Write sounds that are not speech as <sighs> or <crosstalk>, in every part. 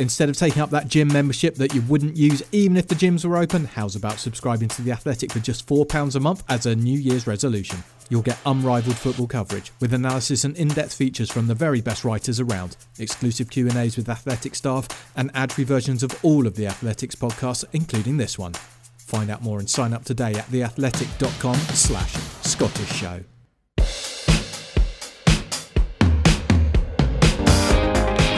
Instead of taking up that gym membership that you wouldn't use even if the gyms were open, how's about subscribing to The Athletic for just £4 a month as a New Year's resolution? You'll get unrivaled football coverage with analysis and in-depth features from the very best writers around, exclusive Q&As with Athletic staff and ad-free versions of all of The Athletic's podcasts including this one. Find out more and sign up today at theathletic.com slash Scottish Show.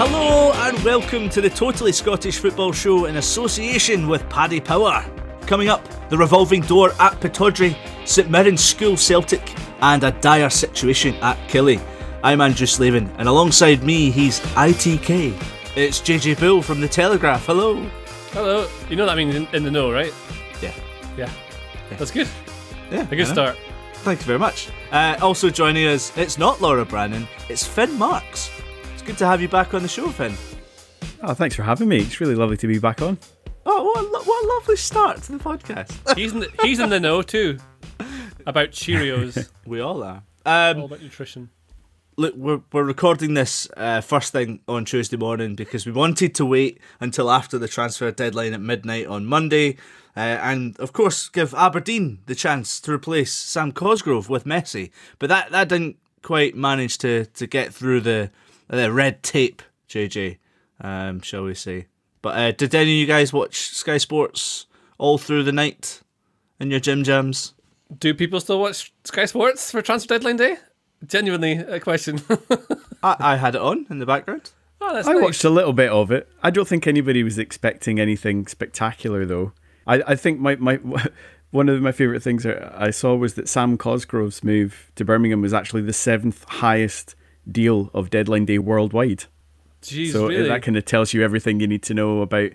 Hello and welcome to the Totally Scottish Football Show in association with Paddy Power. Coming up, the revolving door at Pittodrie, St Mirren School Celtic, and a dire situation at Killie. I'm Andrew Slavin, and alongside me, he's ITK. It's JJ Bull from The Telegraph. Hello. Hello. You know that means in, in the know, right? Yeah. Yeah. That's good. Yeah. A good start. Thank you very much. Uh, also joining us, it's not Laura Brannan, it's Finn Marks. It's good to have you back on the show, Finn. Oh, thanks for having me. It's really lovely to be back on. Oh, what a, lo- what a lovely start to the podcast. <laughs> He's in the, he's in the know too about Cheerios. <laughs> we all are. Um, All about nutrition. look, we're, we're recording this uh, first thing on Tuesday morning because we wanted to wait until after the transfer deadline at midnight on Monday, uh, and of course give Aberdeen the chance to replace Sam Cosgrove with Messi. But that, that didn't quite manage to, to get through the the red tape, JJ, um, shall we say? But uh, did any of you guys watch Sky Sports all through the night in your gym jams? Do people still watch Sky Sports for transfer deadline day? Genuinely a question. <laughs> I, I had it on in the background. oh, that's I nice. watched a little bit of it. I don't think anybody was expecting anything spectacular, though. I, I think my, my one of my favourite things I saw was that Sam Cosgrove's move to Birmingham was actually the seventh highest deal of deadline day worldwide. Jeez, so really? that kind of tells you everything you need to know about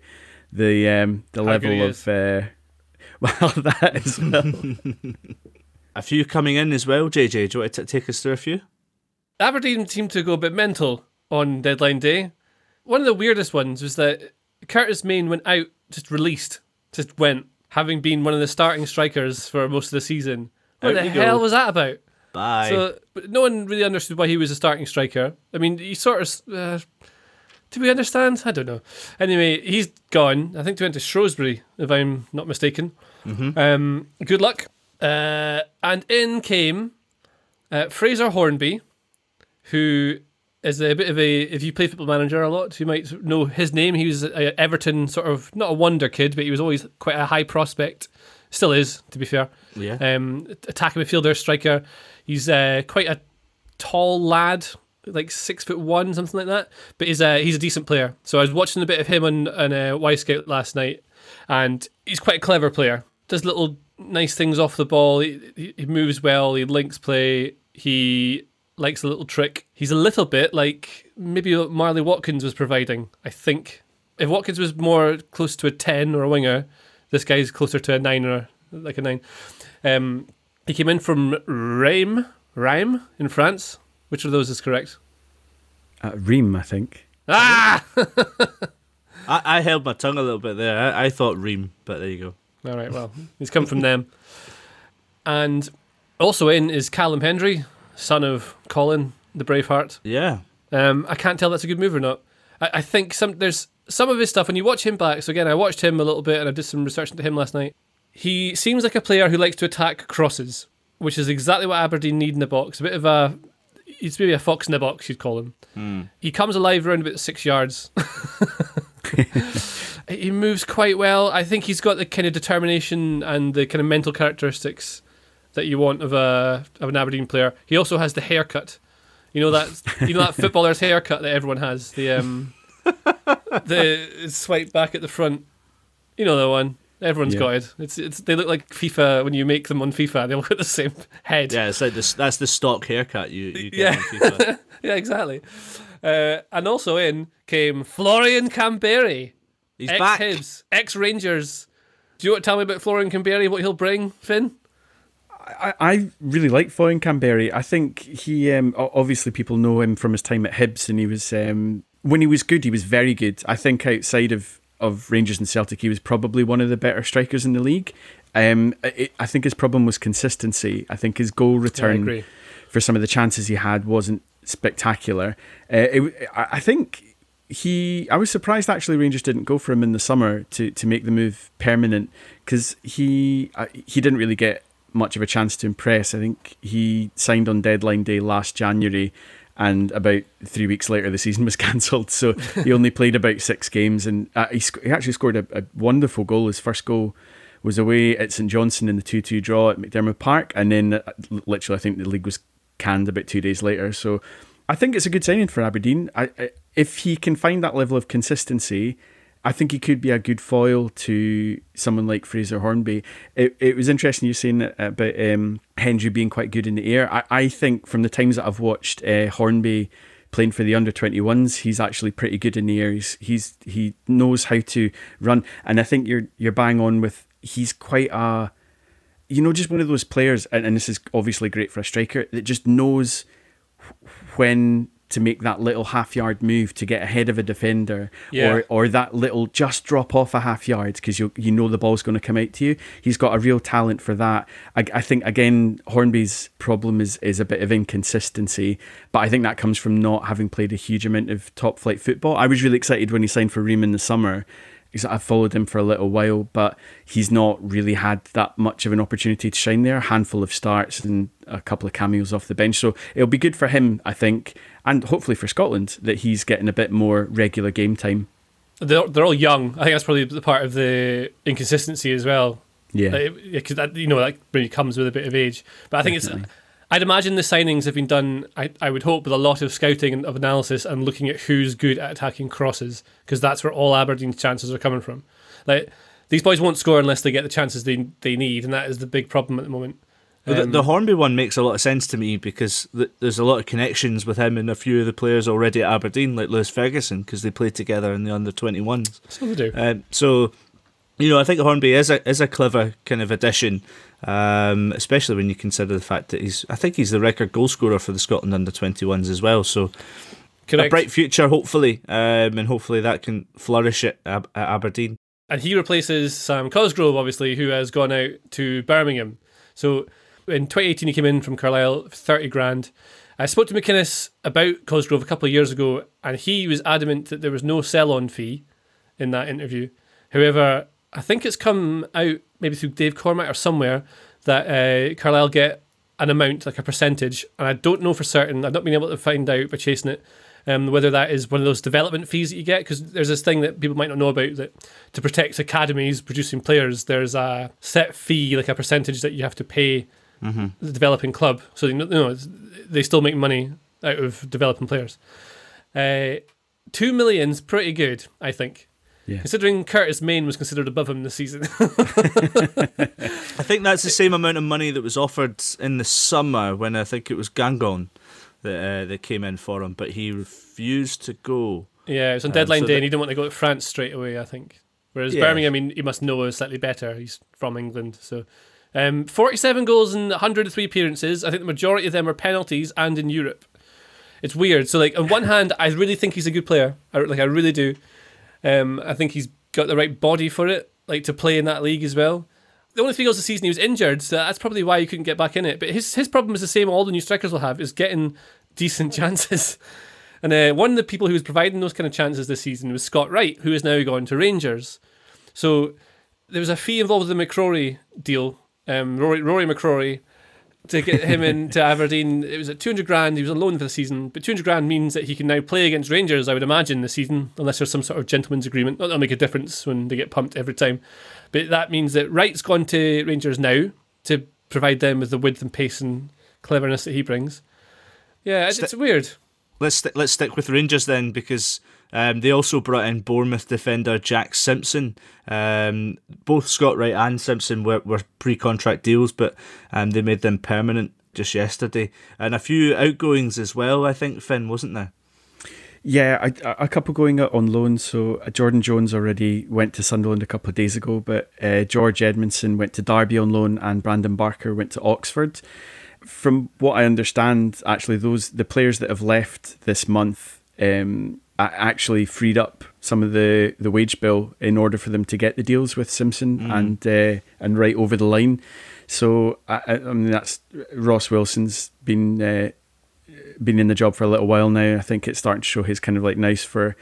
the um, the How level of. is. Uh, <laughs> well, that as well. <laughs> A few coming in as well, JJ. Do you want to t- take us through a few? Aberdeen seemed to go a bit mental on deadline day. One of the weirdest ones was that Curtis Main went out, just released, just went, having been one of the starting strikers for most of the season. What Out the you go. hell was that about? Bye. So, but no one really understood why he was a starting striker. I mean, he sort of. Uh, do we understand? I don't know. Anyway, he's gone. I think he went to Shrewsbury, if I'm not mistaken. Um, good luck. Uh, and in came uh, Fraser Hornby, who is a bit of a. If you play Football Manager a lot, you might know his name. He was a Everton sort of not a wonder kid, but he was always quite a high prospect. Still is, to be fair. Yeah. Um, attacking midfielder, striker. He's uh, quite a tall lad, like six foot one, something like that. But he's a he's a decent player. So I was watching a bit of him on on uh, Wyscout last night, and he's quite a clever player. Does little nice things off the ball. He, he, he moves well. He links play. He likes a little trick. He's a little bit like maybe what Marley Watkins was providing. I think if Watkins was more close to a ten or a winger, this guy's closer to a nine or like a nine. Um, he came in from Reims, Reims in France. Which of those is correct? uh, Ream, I think. Ah! <laughs> I, I held my tongue a little bit there. I, I thought Ream, but there you go. All right, well, he's come from them. And also in is Callum Hendry, son of Colin, the Braveheart. Yeah. Um, I can't tell that's a good move or not. I, I think some there's some of his stuff when you watch him back. So again, I watched him a little bit and I did some research into him last night. He seems like a player who likes to attack crosses, which is exactly what Aberdeen need in the box. A bit of a he's maybe a fox in the box, you'd call him. He comes alive around about six yards. <laughs> he moves quite well. I think he's got the kind of determination and the kind of mental characteristics that you want of a of an Aberdeen player. He also has the haircut. You know that you know that <laughs> footballer's haircut that everyone has. The um <laughs> the swipe back at the front. You know the one. Everyone's Yeah. got it. It's it's they look like FIFA when you make them on FIFA. They all <laughs> got the same head. Yeah, it's like this. That's the stock haircut you, you get Yeah. on FIFA. yeah, exactly. Uh, and also in came Florian Kamberi, He's ex back. Hibs, ex Rangers. Do you want to tell me about Florian Kamberi? What he'll bring, Finn? I, I really like Florian Kamberi. I think he um, obviously people know him from his time at Hibs, and he was um, when he was good, he was very good. I think outside of of Rangers and Celtic, he was probably one of the better strikers in the league. Um, it, I think his problem was consistency. I think his goal return agree. for some of the chances he had wasn't spectacular. Uh, it, I I think he. I was surprised actually Rangers didn't go for him in the summer to to make the move permanent because he uh, he didn't really get much of a chance to impress. I think he signed on deadline day last January. And about three weeks later, the season <laughs> was cancelled. So he only played about six games, and uh, he, sc- he actually scored a, a wonderful goal. His first goal was away at St Johnstone in the 2 2 draw at McDiarmid Park. And then, uh, literally, I think the league was canned about two days later. So I think it's a good signing for Aberdeen. I, I, if he can find that level of consistency, I think he could be a good foil to someone like Fraser Hornby. It, it was interesting you saying that about um, Hendry being quite good in the air. I, I think from the times that I've watched uh, Hornby playing for the under 21s he's actually pretty good in the air he's, he's he knows how to run and i think you're you're bang on with he's quite a you know just one of those players and, and this is obviously great for a striker that just knows when to make that little half yard move to get ahead of a defender Yeah. or or that little just drop off a half yard because you you know the ball's going to come out to you. He's got a real talent for that. I, I think again Hornby's problem is is a bit of inconsistency, but I think that comes from not having played a huge amount of top flight football. I was really excited when he signed for Ream in the summer. I've followed him for a little while, but he's not really had that much of an opportunity to shine there. A handful of starts and a couple of cameos off the bench. So it'll be good for him, I think, and hopefully for Scotland that he's getting a bit more regular game time. They're, they're all young. I think that's probably the part of the inconsistency as well. Yeah. because that you know that really comes with a bit of age. But I think Definitely. it's. I'd imagine the signings have been done. I, I would hope with a lot of scouting and of analysis and looking at who's good at attacking crosses because that's where all Aberdeen's chances are coming from. Like these boys won't score unless they get the chances they they need, and that is the big problem at the moment. Um, the, the Hornby one makes a lot of sense to me because th- there's a lot of connections with him and a few of the players already at Aberdeen, like Lewis Ferguson, because they played together in the under 21s. So they do. Um, so, you know, I think Hornby is a is a clever kind of addition, um, especially when you consider the fact that he's I think he's the record goal scorer for the Scotland under 21s as well. So, a bright future, hopefully, um, and hopefully that can flourish at, at Aberdeen. and he replaces Sam Cosgrove, obviously, who has gone out to Birmingham. So in 2018, he came in from Carlisle for 30 grand. I spoke to McInnes about Cosgrove a couple of years ago, and he was adamant that there was no sell on fee in that interview. However, I think it's come out maybe through Dave Cormack or somewhere that uh, Carlisle get an amount, like a percentage, and I don't know for certain. I've not been able to find out by chasing it. Um, whether that is one of those development fees that you get, because there's this thing that people might not know about that to protect academies producing players, there's a set fee, like a percentage that you have to pay the developing club. So you know, you know, it's- they still make money out of developing players. Uh, two million's pretty good, I think. Yeah. Considering Curtis Main was considered above him this season. <laughs> I think that's the same amount of money that was offered in the summer when I think it was Guingamp that uh, that came in for him, but he refused to go. yeah, it was on Um, deadline so day, the- and he didn't want to go to France straight away. I think. Whereas Yeah. Birmingham, I mean, he must know is slightly better. He's from England, so. Um, 47 goals and 103 appearances. I think the majority of them are penalties and in Europe. It's weird. So, like, on one <laughs> hand, I really think he's a good player. I, like, I really do. Um, I think he's got the right body for it, like to play in that league as well. The only three goals this season he was injured, so that's probably why he couldn't get back in it. But his his problem is the same all the new strikers will have is getting decent <laughs> chances. And uh, one of the people who was providing those kind of chances this season was Scott Wright, who is now gone to Rangers. So there was a fee involved with the McCrorie deal. Um, Rory, Rory McCrorie to get him into <laughs> Aberdeen. It was at 200 grand. He was on loan for the season, but 200 grand means that he can now play against Rangers, I would imagine, this season, unless there's some sort of gentleman's agreement. Not that'll make a difference when they get pumped every time. But that means that Wright's gone to Rangers now to provide them with the width and pace and cleverness that he brings. Yeah, it's, it's weird. let's st- let's stick with Rangers then because um, they also brought in Bournemouth defender Jack Simpson. Um, both Scott Wright and Simpson were, were pre-contract deals, but um, they made them permanent just yesterday, and a few outgoings as well. I think Finn wasn't there. Yeah, a, a couple going out on loan. So uh, Jordan Jones already went to Sunderland a couple of days ago, but uh, George Edmundson went to Derby on loan, and Brandon Barker went to Oxford. From what I understand, actually, those the players that have left this month um, actually freed up some of the, the wage bill in order for them to get the deals with Simpson mm. and uh, and right over the line. So I, I mean that's Ross Wilson's been uh, been in the job for a little while now. I think it's starting to show his kind of like nice for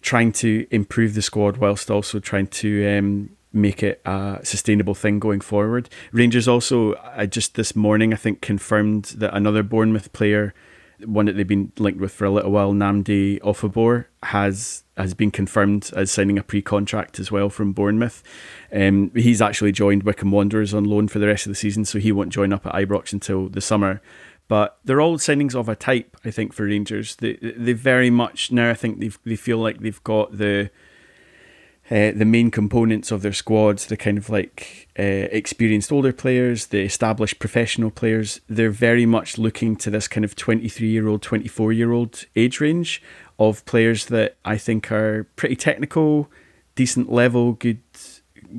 trying to improve the squad whilst also trying to um, make it a sustainable thing going forward. Rangers also, I just this morning, I think, confirmed that another Bournemouth player, one that they've been linked with for a little while, Nnamdi Ofoborh, has has been confirmed as signing a pre-contract as well from Bournemouth. Um, he's actually joined Wycombe Wanderers on loan for the rest of the season, so he won't join up at Ibrox until the summer. But they're all signings of a type, I think, for Rangers. They they very much now I think they they feel like they've got the uh, the main components of their squads, the kind of like uh, experienced older players, the established professional players. They're very much looking to this kind of twenty three year old, twenty four year old age range of players that I think are pretty technical, decent level, good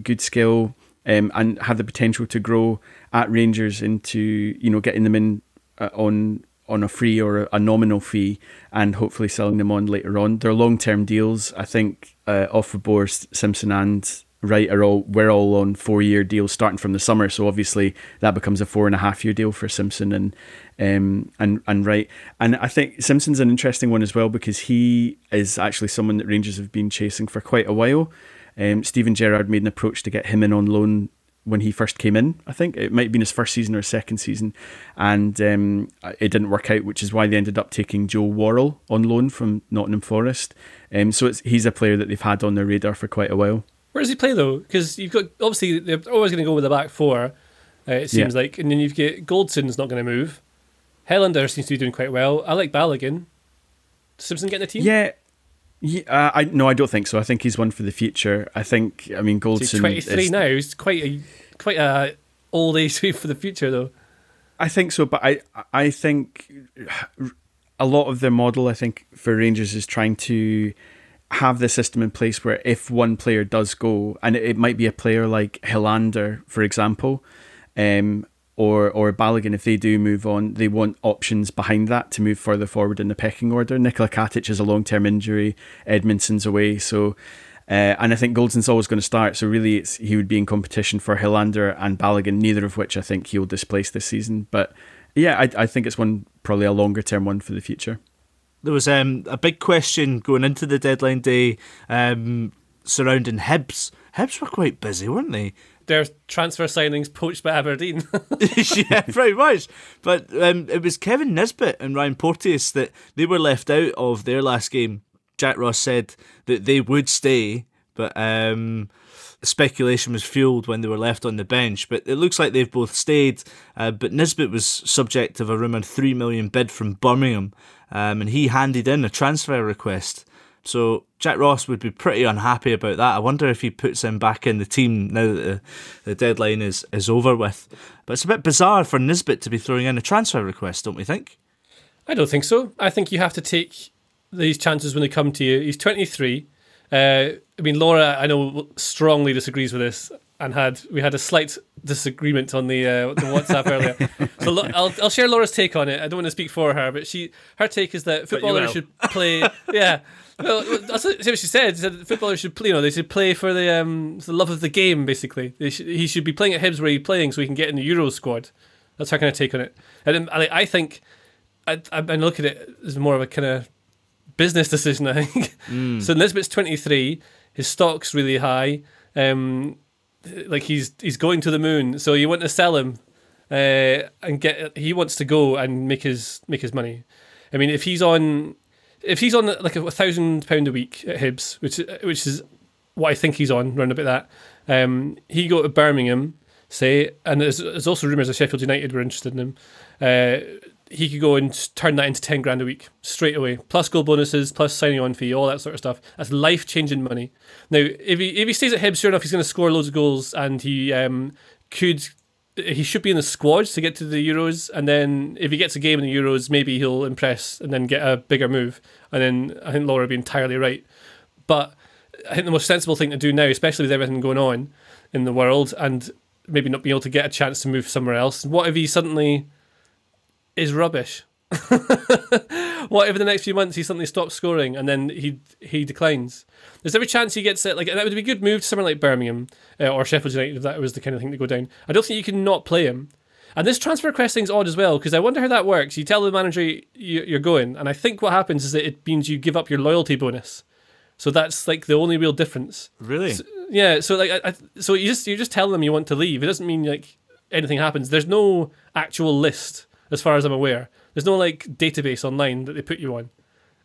good skill, um, and have the potential to grow at Rangers into you know getting them in uh, on on a free or a nominal fee and hopefully selling them on later on. They're long term deals. I think uh, Ofoborh, Simpson, and Wright are all we're all on four year deals starting from the summer. So obviously that becomes a four and a half year deal for Simpson and um and and Wright. And I think Simpson's an interesting one as well because he is actually someone that Rangers have been chasing for quite a while. Um, Steven Gerrard made an approach to get him in on loan when he first came in. I think it might have been his first season or second season, and um, it didn't work out, which is why they ended up taking Joe Worrall on loan from Nottingham Forest. Um, so he's a player that they've had on their radar for quite a while. Where does he play though? Because you've got obviously they're always going to go with the back four. Uh, it seems yeah. like, and then you've got Goldson's not going to move. Helander seems to be doing quite well. I like Balogun. Simpson getting a team? Yeah, yeah, uh, I no, I don't think so. I think he's one for the future. I think, I mean, Goldson. So Twenty three now. He's quite a quite a old age <laughs> for the future, though. I think so, but I I think a lot of their model, I think, for Rangers is trying to have the system in place where if one player does go, and it, might be a player like Helander, for example, um, or or Balogun, if they do move on, they want options behind that to move further forward in the pecking order. Nikola Katic has a long term injury, Edmundson's away, so uh, and I think Goldson's always going to start. So really, it's he would be in competition for Helander and Balogun, neither of which I think he'll displace this season. But yeah, I, I think it's one probably a longer term one for the future. There was um, a big question going into the deadline day um, surrounding Hibs. Hibs were quite busy, weren't they? Their transfer signings poached by Aberdeen. <laughs> <laughs> yeah, pretty much. But um, it was Kevin Nisbet and Ryan Porteous that they were left out of their last game. Jack Ross said that they would stay, but um, speculation was fueled when they were left on the bench. But it looks like they've both stayed. Uh, but Nisbet was subject of a rumoured three million bid from Birmingham, um, and he handed in a transfer request. So Jack Ross would be pretty unhappy about that. I wonder if he puts him back in the team now that the, the deadline is, is over with. But it's a bit bizarre for Nisbet to be throwing in a transfer request, don't we think? I don't think so. I think you have to take these chances when they come to you. He's 23. Uh, I mean, Laura, I know strongly disagrees with this, and had we had a slight disagreement on the uh, the WhatsApp earlier. <laughs> So I'll I'll share Laura's take on it. I don't want to speak for her, but she her take is that footballers should play. Yeah, <laughs> well, that's what she said. She said footballers should play. You know, they should play for the um the love of the game. Basically, should, he should be playing at Hibs where he's playing, so he can get in the Euro squad. That's her kind of take on it. And I, I think I I, I look at it as more of a kind of business decision. I think. Mm. So Nisbet's twenty three. His stock's really high. Um, like he's he's going to the moon. So you want to sell him, uh, and get he wants to go and make his make his money. I mean, if he's on if he's on like a thousand pound a week at Hibs, which which is what I think he's on, around about that, um, he go to Birmingham, say, and there's, there's also rumours that Sheffield United were interested in him. Uh, he could go and turn that into 10 grand a week straight away, plus goal bonuses, plus signing on fee, all that sort of stuff. That's life changing money. Now, if he if he stays at Hibs, sure enough, he's going to score loads of goals and he um, could. He should be in the squad to get to the Euros, and then if he gets a game in the Euros, maybe he'll impress and then get a bigger move. And then I think Laura would be entirely right. But I think the most sensible thing to do now, especially with everything going on in the world, and maybe not being able to get a chance to move somewhere else. What if he suddenly is rubbish? <laughs> what if in the next few months he suddenly stops scoring and then he he declines? There's every chance he gets it. Like that would be a good move to somewhere like Birmingham uh, or Sheffield United if that was the kind of thing to go down. I don't think you can not play him. And this transfer request thing's odd as well because I wonder how that works. You tell the manager you're going, and I think what happens is that it means you give up your loyalty bonus. So that's like the only real difference. Really? So, yeah. So like, I, I, so you just you just tell them you want to leave. It doesn't mean like anything happens. There's no actual list as far as I'm aware. There's no like database online that they put you on.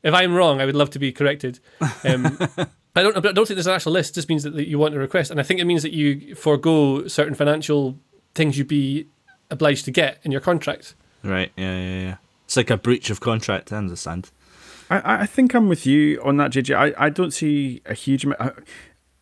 If I'm wrong, I would love to be corrected. Um, <laughs> I don't. I don't think there's an actual list. It just means that, that you want a request, and I think it means that you forego certain financial things you'd be obliged to get in your contract. Right. Yeah. Yeah. Yeah. It's like a breach of contract. I understand. I, I think I'm with you on that, JJ. I, I don't see a huge amount.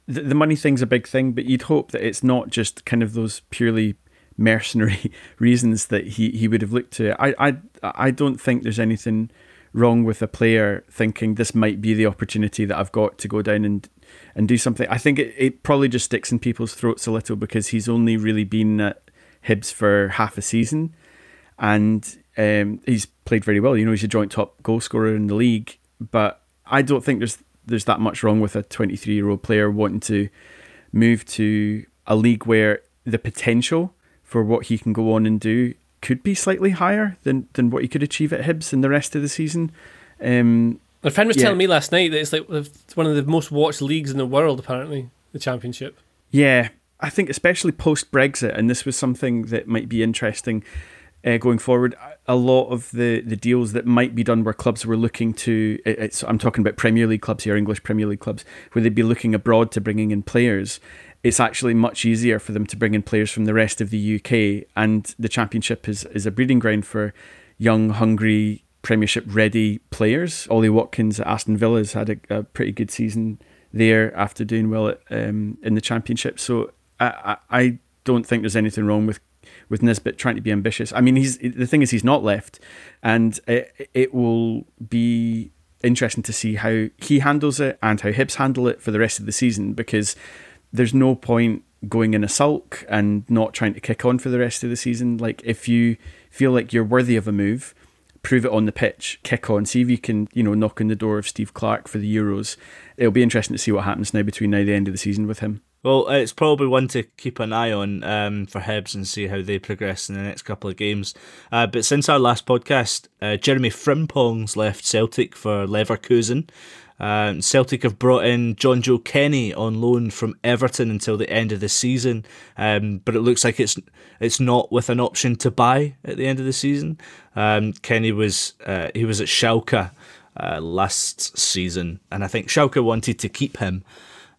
The, the money thing's a big thing, but you'd hope that it's not just kind of those purely mercenary <laughs> reasons that he, he would have looked to. I, I I don't think there's anything wrong with a player thinking this might be the opportunity that I've got to go down and and do something. I think it, it probably just sticks in people's throats a little because he's only really been at Hibs for half a season and um, he's played very well. You know, he's a joint top goal scorer in the league, but I don't think there's there's that much wrong with a 23 year old player wanting to move to a league where the potential for what he can go on and do could be slightly higher than, than what he could achieve at Hibs in the rest of the season. Um, a friend was yeah. telling me last night that it's like one of the most watched leagues in the world, apparently, the Championship. Yeah, I think especially post Brexit, and this was something that might be interesting uh, going forward. A lot of the, the deals that might be done where clubs were looking to, it's, I'm talking about Premier League clubs here, English Premier League clubs, where they'd be looking abroad to bringing in players. It's actually much easier for them to bring in players from the rest of the UK, and the Championship is, is a breeding ground for young, hungry, Premiership ready players. Ollie Watkins at Aston Villa has had a, a pretty good season there after doing well at, um, in the Championship. So I, I, I don't think there's anything wrong with with Nisbet trying to be ambitious. I mean, he's the thing is he's not left, and it, it will be interesting to see how he handles it and how Hibs handle it for the rest of the season because there's no point going in a sulk and not trying to kick on for the rest of the season. Like if you feel like you're worthy of a move, prove it on the pitch, kick on, see if you can, you know, knock on the door of Steve Clarke for the Euros. It'll be interesting to see what happens now between now and the end of the season with him. Well, it's probably one to keep an eye on um, for Hibs and see how they progress in the next couple of games. Uh, but since our last podcast, uh, Jeremy Frimpong's left Celtic for Leverkusen. Um, Celtic have brought in Jonjoe Kenny on loan from Everton until the end of the season, um, but it looks like it's it's not with an option to buy at the end of the season. Um, Kenny was uh, he was at Schalke uh, last season, and I think Schalke wanted to keep him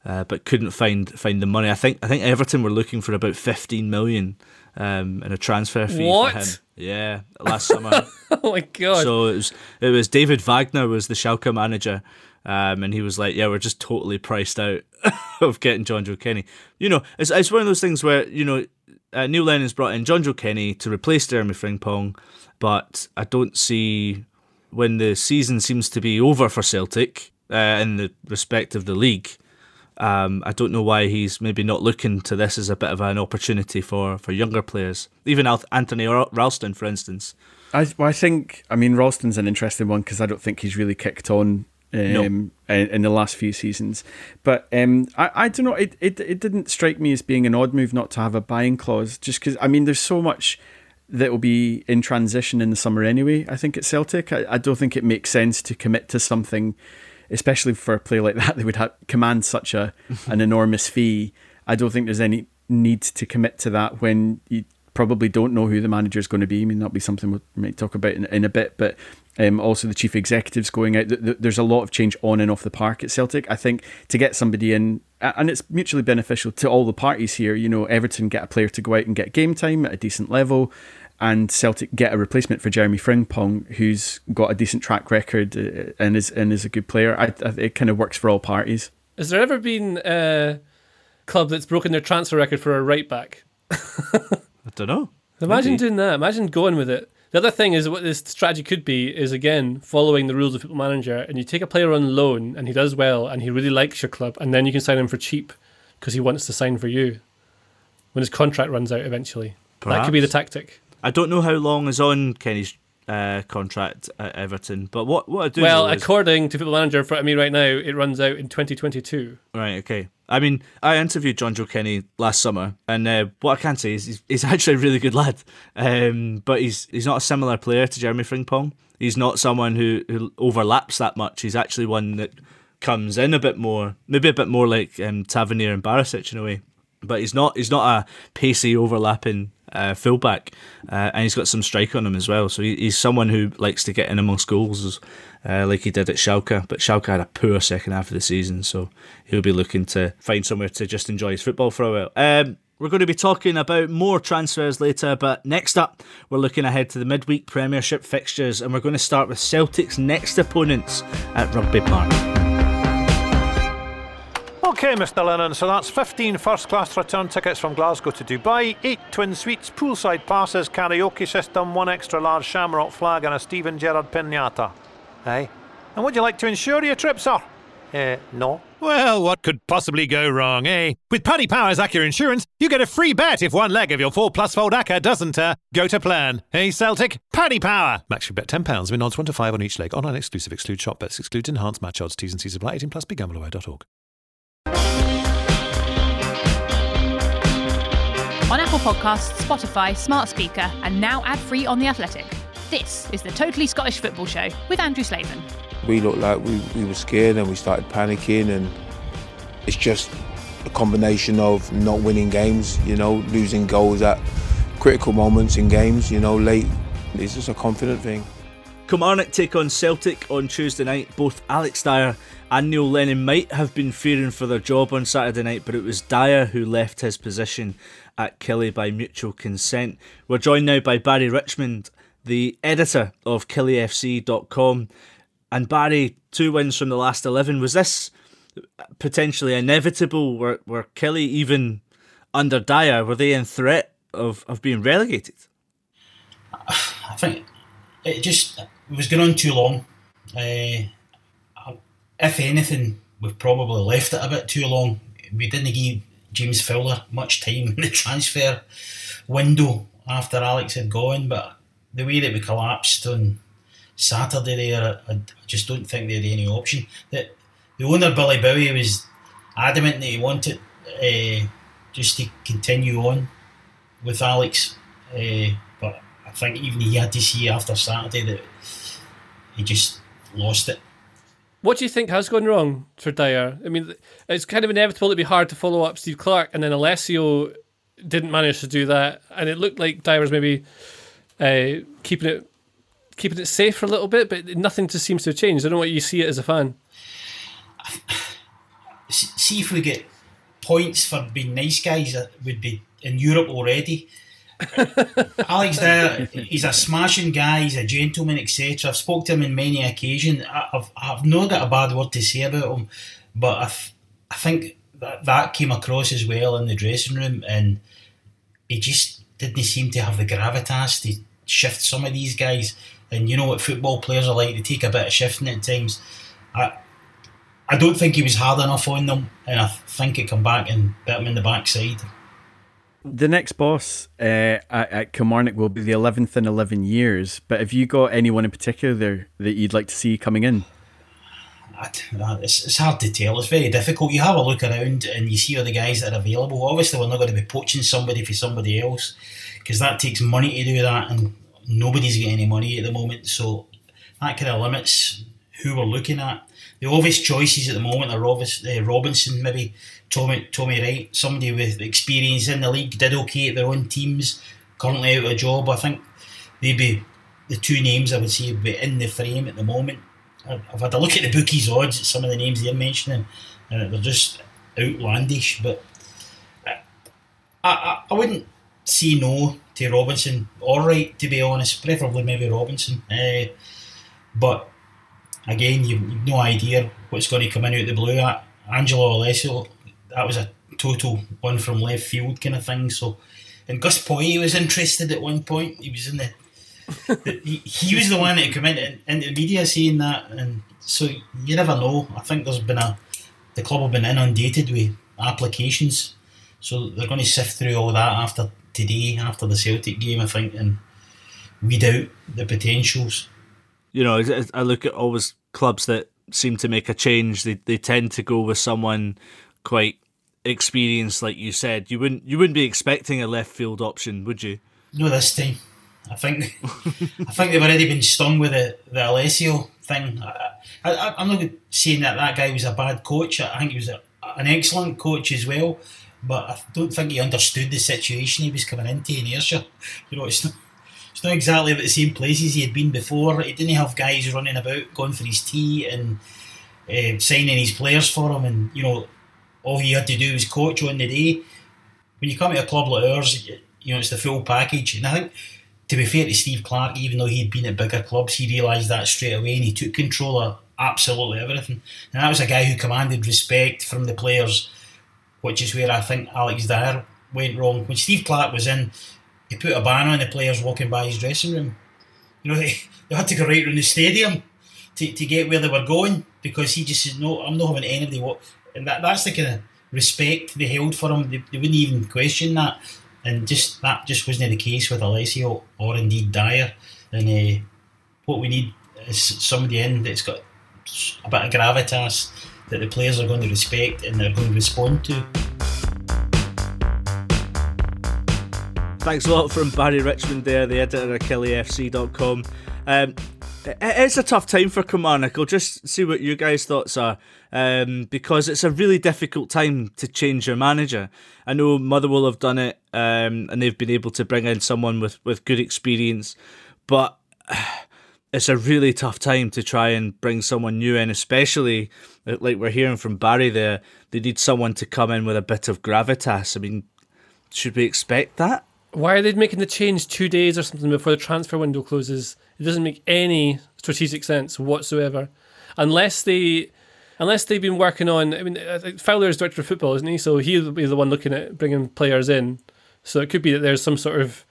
uh, but couldn't find find the money. I think I think Everton were looking for about fifteen million um, in a transfer fee what? for him. Yeah, last summer. <laughs> oh my god! So it was it was David Wagner was the Schalke manager. Um, and he was like, "Yeah, we're just totally priced out <laughs> of getting Jonjoe Kenny." You know, it's it's one of those things where you know uh, Neil Lennon's brought in Jonjoe Kenny to replace Jeremy Frimpong, but I don't see when the season seems to be over for Celtic uh, in the respect of the league. Um, I don't know why he's maybe not looking to this as a bit of an opportunity for, for younger players, even Anthony Ralston, for instance. I well, I think I mean Ralston's an interesting one because I don't think he's really kicked on um, no. in, in, the last few seasons. But um, I, I don't know. It, it it didn't strike me as being an odd move not to have a buying clause, just because I mean there's so much that will be in transition in the summer anyway. I think at Celtic, I, I don't think it makes sense to commit to something especially for a player like that, they would have, command such a <laughs> an enormous fee. I don't think there's any need to commit to that when you probably don't know who the manager is going to be. I mean, that'll be something we might talk about in, in a bit, but um, also the chief executives going out. There's a lot of change on and off the park at Celtic. I think to get somebody in, and it's mutually beneficial to all the parties here. You know, Everton get a player to go out and get game time at a decent level. and Celtic get a replacement for Jeremy Frimpong, who's got a decent track record uh, and is and is a good player, I, I, it kind of works for all parties. Has there ever been a club that's broken their transfer record for a right back? <laughs> I don't know. Imagine Maybe. doing that. Imagine going with it. The other thing is what this strategy could be is again following the rules of Football Manager, and you take a player on loan and he does well and he really likes your club, and then you can sign him for cheap because he wants to sign for you when his contract runs out eventually. That could be the tactic. I don't know how long is on Kenny's uh, contract at Everton, but what what I do Well, know is, according to Football Manager in front of me right now, it runs out in 2022. right, okay. I mean, I interviewed Jonjoe Kenny last summer, and uh, what I can say is he's, he's <laughs> actually a really good lad. Um, but he's he's not a similar player to Jeremy Frimpong. He's not someone who, who overlaps that much. He's actually one that comes in a bit more, maybe a bit more like um, Tavernier and Barisic in a way. But he's not he's not a pacey overlapping uh, fullback, uh, and he's got some strike on him as well. So he, he's someone who likes to get in amongst goals, uh, like he did at Schalke. But Schalke had a poor second half of the season, so he'll be looking to find somewhere to just enjoy his football for a while. Um, we're going to be talking about more transfers later, but next up, we're looking ahead to the midweek Premiership fixtures, and we're going to start with Celtic's next opponents at Rugby Park. Okay, Mr. Lennon, so that's 15 first class return tickets from Glasgow to Dubai, 8 twin suites, poolside passes, karaoke system, 1 extra large shamrock flag, and a Steven Gerrard pinata. Aye. And would you like to insure your trip, sir? Eh, no. Well, what could possibly go wrong, eh? With Paddy Power's Acca Insurance, you get a free bet if one leg of your 4 plus fold Acca doesn't uh, go to plan. Hey, Celtic? Paddy Power! Max you bet £10, win odds 1 to 5 on each leg. Online exclusive, exclude shop bets, exclude enhanced match odds, T's and C's apply, 18 plus, begambleaware.org. On Apple Podcasts, Spotify, Smart Speaker, and now ad free on The Athletic. This is the Totally Scottish Football Show with Andrew Slaven. We looked like we, we were scared and we started panicking, and it's just a combination of not winning games, you know, losing goals at critical moments in games, you know, late. It's just a confident thing. Kilmarnock take on Celtic on Tuesday night. Both Alex Dyer and Neil Lennon might have been fearing for their job on Saturday night, but it was Dyer who left his position at Killie by mutual consent. We're joined now by Barry Richmond, the editor of KillyFC.com. And Barry, two wins from the last 11. Was this potentially inevitable? Were, were Killie even under Dyer? Were they in threat of, of being relegated? I think it just it was going on too long. Uh, if anything, we've probably left it a bit too long. We didn't give James Fowler much time <laughs> in the transfer window after Alex had gone, but the way that we collapsed on Saturday there, I, I just don't think they had any option. The, the owner, Billy Bowie, was adamant that he wanted uh, just to continue on with Alex, uh, but I think even he had to see after Saturday that he just lost it. What do you think has gone wrong for Dyer? I mean, it's kind of inevitable it'd be hard to follow up Steve Clarke, and then Alessio didn't manage to do that, and it looked like Dyer was maybe uh, keeping it keeping it safe for a little bit, but nothing just seems to have changed. I don't know what you see it as a fan. <sighs> See if we get points for being nice guys that would be in Europe already. Alex Dyer, he's a smashing guy, he's a gentleman, etc. I've spoke to him on many occasions. I've, I've not got a bad word to say about him, but I, th- I think that, that came across as well in the dressing room, and he just didn't seem to have the gravitas to shift some of these guys. And you know what football players are like, they take a bit of shifting at times. I, I don't think he was hard enough on them, and I think it come back and bit him in the backside. The next boss uh, at, at Kilmarnock will be the 11th in 11 years, but have you got anyone in particular there that you'd like to see coming in? It's, it's hard to tell. It's very difficult. You have a look around and you see all the guys that are available. Obviously, we're not going to be poaching somebody for somebody else because that takes money to do that, and nobody's getting any money at the moment. So that kind of limits who we're looking at. The obvious choices at the moment are Robis, uh, Robinson, maybe Tommy Tommy Wright, somebody with experience in the league, did okay at their own teams, currently out of a job. I think they'd the two names I would say would be in the frame at the moment. I've had a look at the bookies' odds at some of the names they're mentioning, and they're just outlandish. But I, I, I wouldn't say no to Robinson or Wright, to be honest. Preferably maybe Robinson. Uh, but again, you've, no idea what's going to come in out the blue. At Angelo Alessio, that was a total one from left field kind of thing. So, and Gus Poyet was interested at one point. He was in the, the he, he, was the one that came into, into the media saying that, and so you never know. I think there's been a the club have been inundated with applications, so they're going to sift through all that after today, after the Celtic game, I think, and weed out the potentials. You know, I look at always clubs that seem to make a change. They they tend to go with someone quite experienced, like you said. You wouldn't you wouldn't be expecting a left field option, would you? No, this time. I think I think they've already been stung with the the Alessio thing. I, I'm not saying that that guy was a bad coach. I think he was a, an excellent coach as well, but I don't think he understood the situation he was coming into in Ayrshire. You know, it's not, it's not exactly the same places he had been before. He didn't have guys running about going for his tea and uh, signing his players for him, and you know, all he had to do was coach on the day. When you come to a club like ours, you know, it's the full package, and I think to be fair to Steve Clarke, even though he'd been at bigger clubs, he realised that straight away and he took control of absolutely everything. And that was a guy who commanded respect from the players, which is where I think Alex Dyer went wrong. When Steve Clarke was in, he put a ban on the players walking by his dressing room. You know, <laughs> they, they had to go right around the stadium to, to get where they were going because he just said, no, I'm not having anybody walk. And that, that's the kind of respect they held for him. They, they wouldn't even question that and just that just wasn't the case with Alessio or indeed Dyer. And uh, what we need is somebody in that's got a bit of gravitas that the players are going to respect and they're going to respond to. Thanks a lot from Barry Richmond there, the editor of KillyFC.com. Um, it's a tough time for Kilmarnock. I'll just see what you guys' thoughts are, um, because it's a really difficult time to change your manager. I know Motherwell have done it, um, and they've been able to bring in someone with, with good experience, but <sighs> it's a really tough time to try and bring someone new in, especially like we're hearing from Barry there. They need someone to come in with a bit of gravitas. I mean, should we expect that? Why are they making the change two days or something before the transfer window closes? It doesn't make any strategic sense whatsoever, unless they, unless they've been working on. I mean, Fowler is director of football, isn't he? So he'll be the one looking at bringing players in. So it could be that there's some sort of,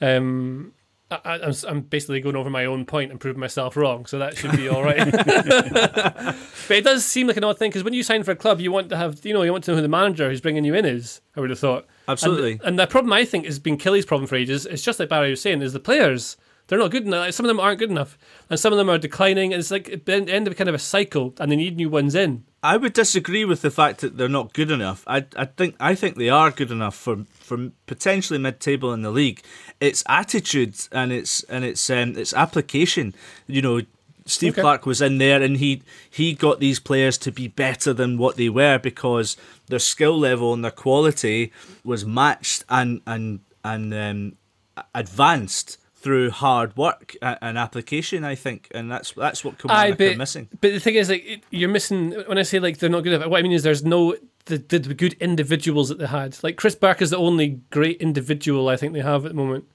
um, I, am I'm basically going over my own point and proving myself wrong, so that should be all right. <laughs> <laughs> but it does seem like an odd thing because when you sign for a club, you want to have, you know, you want to know who the manager who's bringing you in is. I would have thought absolutely. And, and the problem I think has been Killie's problem for ages. It's just like Barry was saying, is the players they're not good enough. Some of them aren't good enough, and some of them are declining. And it's like the end of kind of a cycle, and they need new ones in. I would disagree with the fact that they're not good enough. I, I think I think they are good enough for, for potentially mid table in the league. It's attitude and it's and it's um, it's application. You know, Steve okay. Clarke was in there and he he got these players to be better than what they were because their skill level and their quality was matched and and and um, advanced through hard work and application, I think, and that's that's what Kilmarnock are missing. But the thing is, like, you're missing when I say like they're not good enough. What I mean is, there's no the, the, the good individuals that they had. Like Chris Burke is the only great individual I think they have at the moment,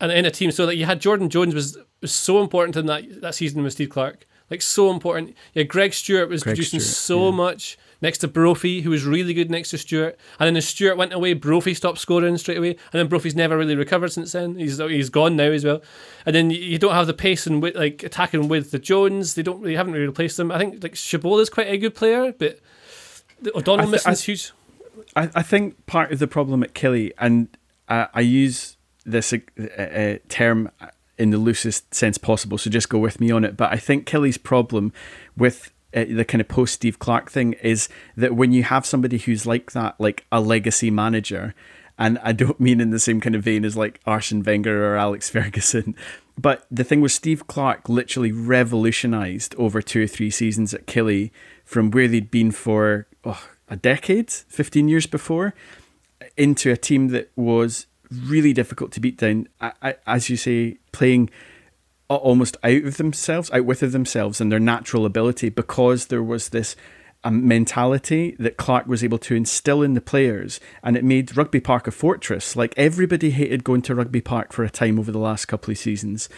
and in a team. So that you had Jordan Jones was was so important in that that season with Steve Clarke, like so important. Yeah, Greg Stewart was Greg producing Stewart, so yeah. much next to Brophy, who was really good next to Stewart. And then as Stewart went away, Brophy stopped scoring straight away. And then Brophy's never really recovered since then. He's he's gone now as well. And then you don't have the pace and with, like attacking with the Jones. They don't really haven't really replaced them. I think like Chabot is quite a good player, but O'Donnell th- missing huge. I, I think part of the problem at Killie, and uh, I use this uh, uh, term in the loosest sense possible, so just go with me on it. But I think Killie's problem with uh, the kind of post Steve Clarke thing is that when you have somebody who's like that, like a legacy manager, and I don't <laughs> mean in the same kind of vein as like Arsene Wenger or Alex <laughs> Ferguson, but the thing was Steve Clarke literally revolutionised over two or three seasons at Killie from where they'd been for oh, a decade, 15 years before, into a team that was really difficult to beat down. I, I, as you say, playing almost out of themselves, out with of themselves and their natural ability because there was this a mentality that Clarke was able to instill in the players, and it made Rugby Park a fortress. Like everybody hated going to Rugby Park for a time over the last couple of seasons,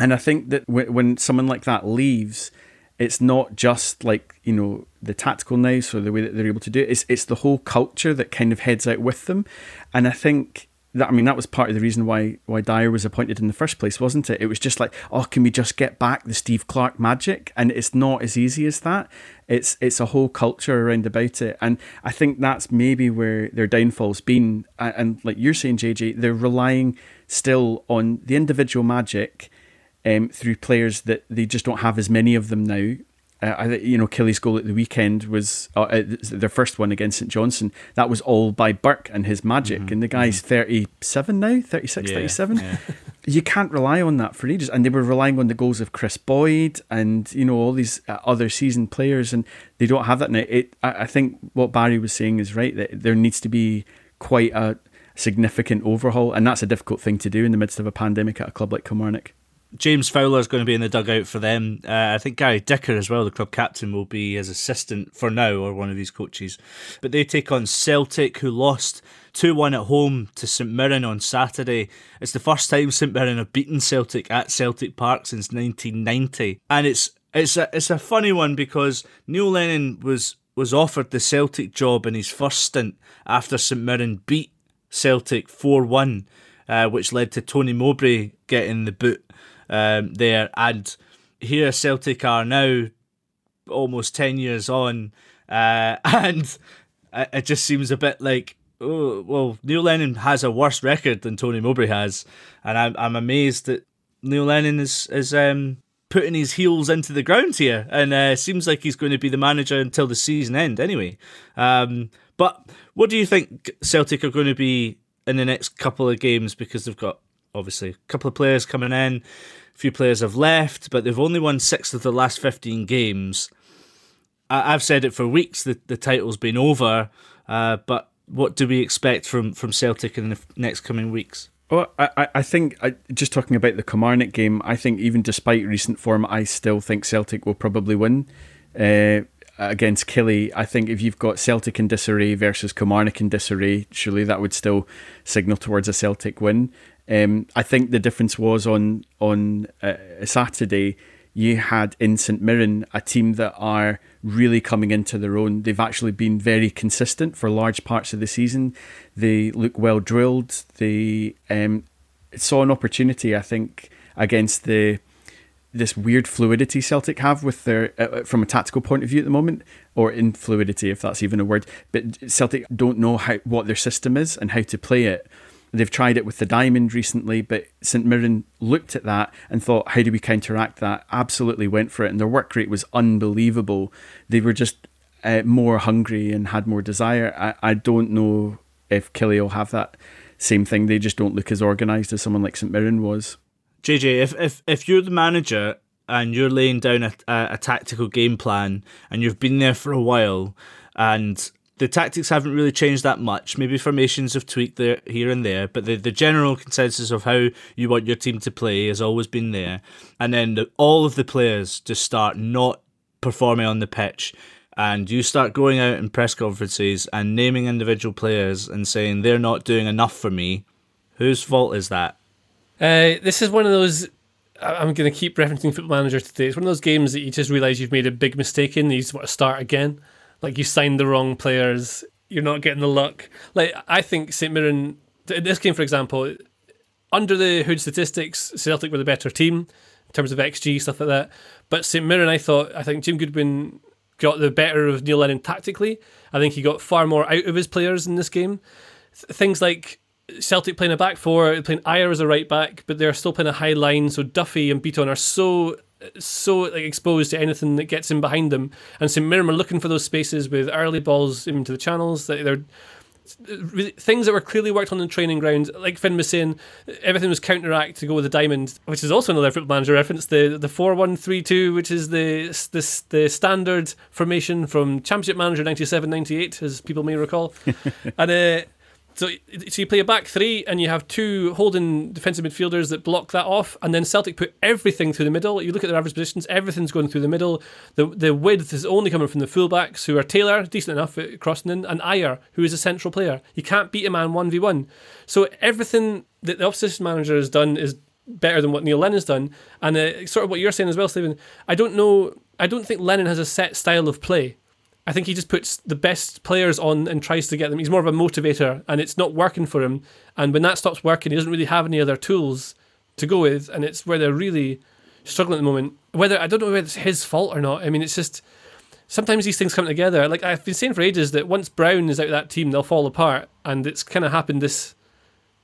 and I think that w- when someone like that leaves, it's not just like you know the tactical nous or the way that they're able to do it. It's it's the whole culture that kind of heads out with them, and I think that I mean that was part of the reason why why Dyer was appointed in the first place, wasn't it? It was just like, oh, can we just get back the Steve Clarke magic? And it's not as easy as that. It's it's a whole culture around about it, and I think that's maybe where their downfall's been. And, like you're saying, JJ, they're relying still on the individual magic um, through players that they just don't have as many of them now. Uh, you know, Killie's goal at the weekend was uh, uh, their first one against St Johnstone. That was all by Burke and his magic. Mm-hmm. And the guy's mm-hmm. 37 now, 36, yeah, 37. Yeah. You can't rely on that for ages. And they were relying on the goals of Kris Boyd and, you know, all these uh, other seasoned players. And they don't have that now. It, I, I think what Barry was saying is right, that there needs to be quite a significant overhaul. And that's a difficult thing to do in the midst of a pandemic at a club like Kilmarnock. James Fowler is going to be in the dugout for them. Uh, I think Gary Dicker as well, the club captain, will be his assistant for now, or one of these coaches. But they take on Celtic, who lost 2 1 at home to St Mirren on Saturday. It's the first time St Mirren have beaten Celtic at Celtic Park since 1990. And it's it's a, it's a funny one because Neil Lennon was, was offered the Celtic job in his first stint after St Mirren beat Celtic 4 1, uh, which led to Tony Mowbray getting the boot um, there. And here Celtic are now almost 10 years on. Uh, <laughs> and it just seems a bit like, oh, well, Neil Lennon has a worse record than Tony Mowbray has. And I'm, I'm amazed that Neil Lennon is, is um, putting his heels into the ground here. And uh, seems like he's going to be the manager until the season end anyway. Um, but what do you think Celtic are going to be in the next couple of games? Because they've got obviously a couple of players coming in. Few players have left, but they've only won six of the last 15 games. I- have said it for weeks that the title's been over, uh, but what do we expect from, from Celtic in the next coming weeks? Well, I, I think I, just talking about the Kilmarnock game, I think even despite recent form, I still think Celtic will probably win uh, against Killie. I think if you've got Celtic in disarray versus Kilmarnock in disarray, surely that would still signal towards a Celtic win. Um, I think the difference was on on uh, Saturday. You had in St Mirren a team that are really coming into their own. They've actually been very consistent for large parts of the season. They look well drilled. They um, saw an opportunity, I think, against the this weird fluidity Celtic have with their uh, uh from a tactical point of view at the moment, or in fluidity if that's even a word. But Celtic don't know how what their system is and how to play it. They've tried it with the diamond recently, but St Mirren looked at that and thought, how do we counteract that? Absolutely went for it, and their work rate was unbelievable. They were just uh, more hungry and had more desire. I, I don't know if Killie will have that same thing. They just don't look as organised as someone like St Mirren was. JJ, if, if, if you're the manager and you're laying down a, a, a tactical game plan and you've been there for a while and the tactics haven't really changed that much. Maybe formations have tweaked there here and there, but the, the general consensus of how you want your team to play has always been there. And then the, all of the players just start not performing on the pitch. And you start going out in press conferences and naming individual players and saying they're not doing enough for me. Whose fault is that? Uh, this is one of those I'm going to keep referencing Football Manager today. It's one of those games that you just realise you've made a big mistake in. You just want to start again like you signed the wrong players, you're not getting the luck. Like I think St Mirren, this game for example, under the hood statistics, Celtic were the better team in terms of XG stuff like that. But St Mirren, I thought, I think Jim Goodwin got the better of Neil Lennon tactically. I think he got far more out of his players in this game. Th- things like Celtic playing a back four, playing Ajer as a right back, but they're still playing a high line. So Duffy and Bitton are so so like exposed to anything that gets in behind them. And St Mirren are looking for those spaces with early balls into the channels. That they're things that were clearly worked on in the training ground, like Finn was saying, everything was counteract to go with the diamond, which is also another football manager reference. The the four one three two, which is the the the standard formation from Championship Manager 97-98, as people may recall, <laughs> and uh, So, so you play a back three, and you have two holding defensive midfielders that block that off, and then Celtic put everything through the middle. You look at their average positions; everything's going through the middle. The the width is only coming from the fullbacks, who are Taylor, decent enough at crossing in, and Ajer, who is a central player. You can't beat a man one v one. So everything that the opposition manager has done is better than what Neil Lennon's done, and uh, sort of what you're saying as well, Stephen. I don't know. I don't think Lennon has a set style of play. I think he just puts the best players on and tries to get them. He's more of a motivator, and it's not working for him. And when that stops working, he doesn't really have any other tools to go with, and it's where they're really struggling at the moment. Whether I don't know whether it's his fault or not. I mean, it's just sometimes these things come together. Like I've been saying for ages that once Brown is out of that team, they'll fall apart, and it's kind of happened this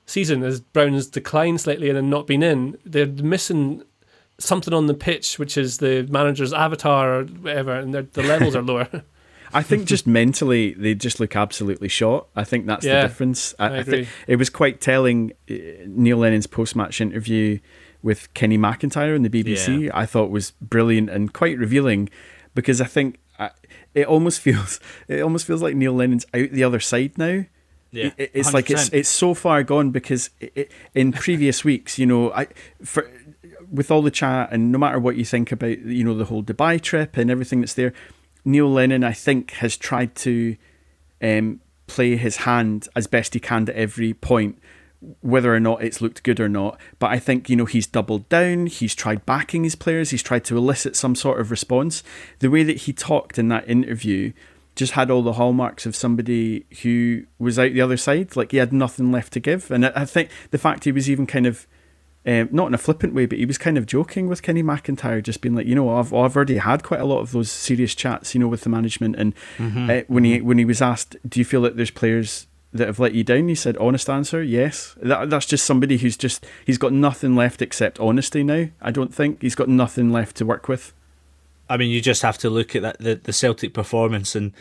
season as Brown's declined slightly and then not been in. They're missing something on the pitch, which is the manager's avatar or whatever, and the levels are <laughs> lower. I think just <laughs> mentally they just look absolutely shot. I think that's Yeah, the difference. I, I I think it was quite telling. uh, Neil Lennon's post-match interview with Kenny McIntyre on the BBC, I thought was brilliant and quite revealing, because I think I, it almost <laughs> feels it almost feels like Neil Lennon's out the other side now. Yeah, It- it's like it's it's so far gone because it, it, in previous weeks, you know, I for with all the chat and no matter what you think about you know the whole Dubai trip and everything that's there, Neil Lennon I think has tried to um, play his hand as best he can at every point, whether or not it's looked good or not. But I think you know he's doubled down. He's tried backing his players. He's tried to elicit some sort of response. The way that he talked in that interview just had all the hallmarks of somebody who was out the other side. Like he had nothing left to give. And I I think the fact he was even kind of um, not in a flippant way, but he was kind of joking with Kenny McIntyre, just being like, you know, I've I've already had quite a lot of those serious chats, you know, with the management. And Mhm. uh, when he when he was asked, do you feel that there's players that have let you down? He said, honest answer, yes. That that's just somebody who's just he's got nothing left except honesty now. I don't think he's got nothing left to work with. I mean, you just have to look at that the, the Celtic performance, and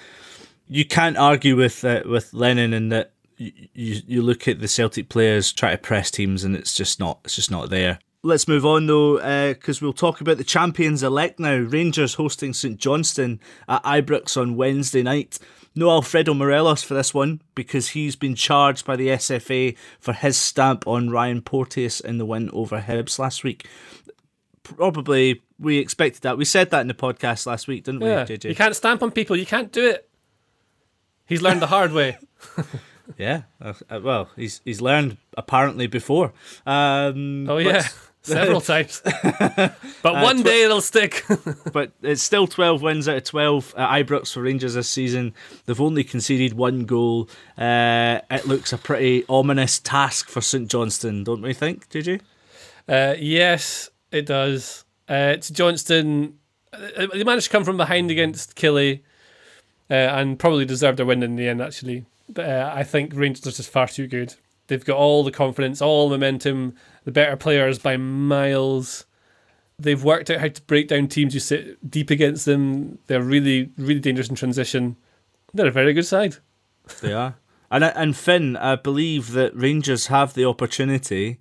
you can't argue with uh, with Lennon in that you, you you look at the Celtic players try to press teams, and it's just not it's just not there. Let's move on though, uh, because we'll talk about the champions elect now. Rangers hosting St Johnstone at Ibrox on Wednesday night. No Alfredo Morelos for this one because he's been charged by the SFA for his stamp on Ryan Porteous in the win over Hibs last week. Probably we expected that. We said that in the podcast last week, didn't Yeah, we, JJ? you can't stamp on people. You can't do it. He's learned the hard way. <laughs> Yeah. Uh, uh, well, he's he's learned apparently before. Um, Oh but- yeah, <laughs> several times. <laughs> But Uh, one tw- day it'll stick. <laughs> but it's still 12 wins out of 12 at Ibrox for Rangers this season. They've only conceded one goal. Uh, it looks a pretty ominous task for St Johnstone, don't we think, JJ? Uh, yes, it does. Uh, it's Johnston. uh, They managed to come from behind against Killie, uh, and probably deserved a win in the end. Actually, but uh, I think Rangers are just far too good. They've got all the confidence, all the momentum, the better players by miles. They've worked out how to break down teams who sit deep against them. They're really, really dangerous in transition. They're a very good side. <laughs> They are. And and Finn, I believe that Rangers have the opportunity,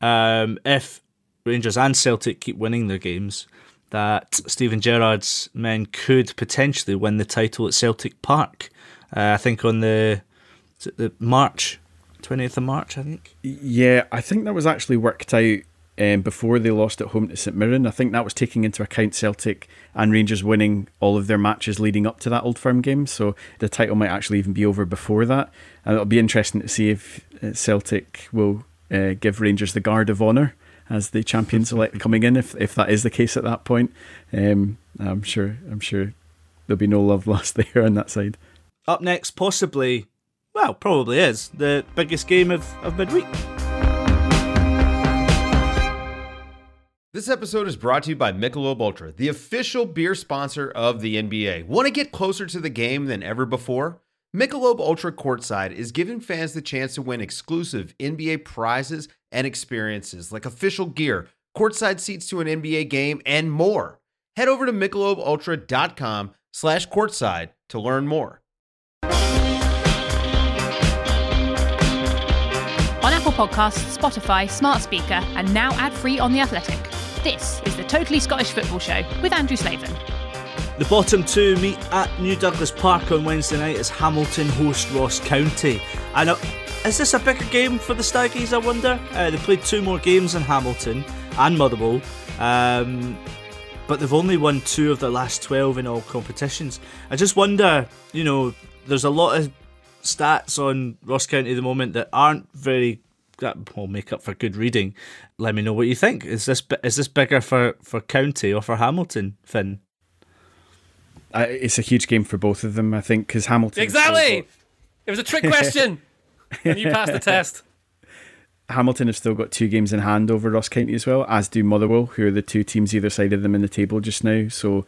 um, if Rangers and Celtic keep winning their games, that Steven Gerrard's men could potentially win the title at Celtic Park. Uh, I think on the the March twentieth of March. I think. Yeah, I think that was actually worked out um, before they lost at home to St Mirren. I think that was taking into account Celtic and Rangers winning all of their matches leading up to that Old Firm game. So the title might actually even be over before that. And it'll be interesting to see if uh, Celtic will uh, give Rangers the guard of honour as the champions <laughs> elect coming in. If if that is the case at that point, um, I'm sure I'm sure there'll be no love <laughs> lost there on that side. Up next, possibly, well, probably is the biggest game of, of midweek. This episode is brought to you by Michelob Ultra, the official beer sponsor of the NBA. Want to get closer to the game than ever before? Michelob Ultra Courtside is giving fans the chance to win exclusive NBA prizes and experiences like official gear, courtside seats to an NBA game, and more. Head over to michelobultra.com slash courtside to learn more. Apple Podcasts, Spotify, Smart Speaker, and now ad free on The Athletic. This is the Totally Scottish Football Show with Andrew Slaven. The bottom two meet at New Douglas Park on Wednesday night as Hamilton host Ross County. And uh, is this a bigger game for the Staggies, I wonder? Uh, they played two more games in Hamilton and Motherwell, um, but they've only won two of the last 12 in all competitions. I just wonder, you know, there's a lot of stats on Ross County at the moment that aren't very that will make up for good reading. Let me know what you think. Is this is this bigger for, for County or for Hamilton, Finn? Uh, it's a huge game for both of them, I think, because Hamilton. Exactly! It was a trick question! <laughs> and you passed the test. Hamilton have still got two games in hand over Ross County as well, as do Motherwell, who are the two teams either side of them in the table just now. So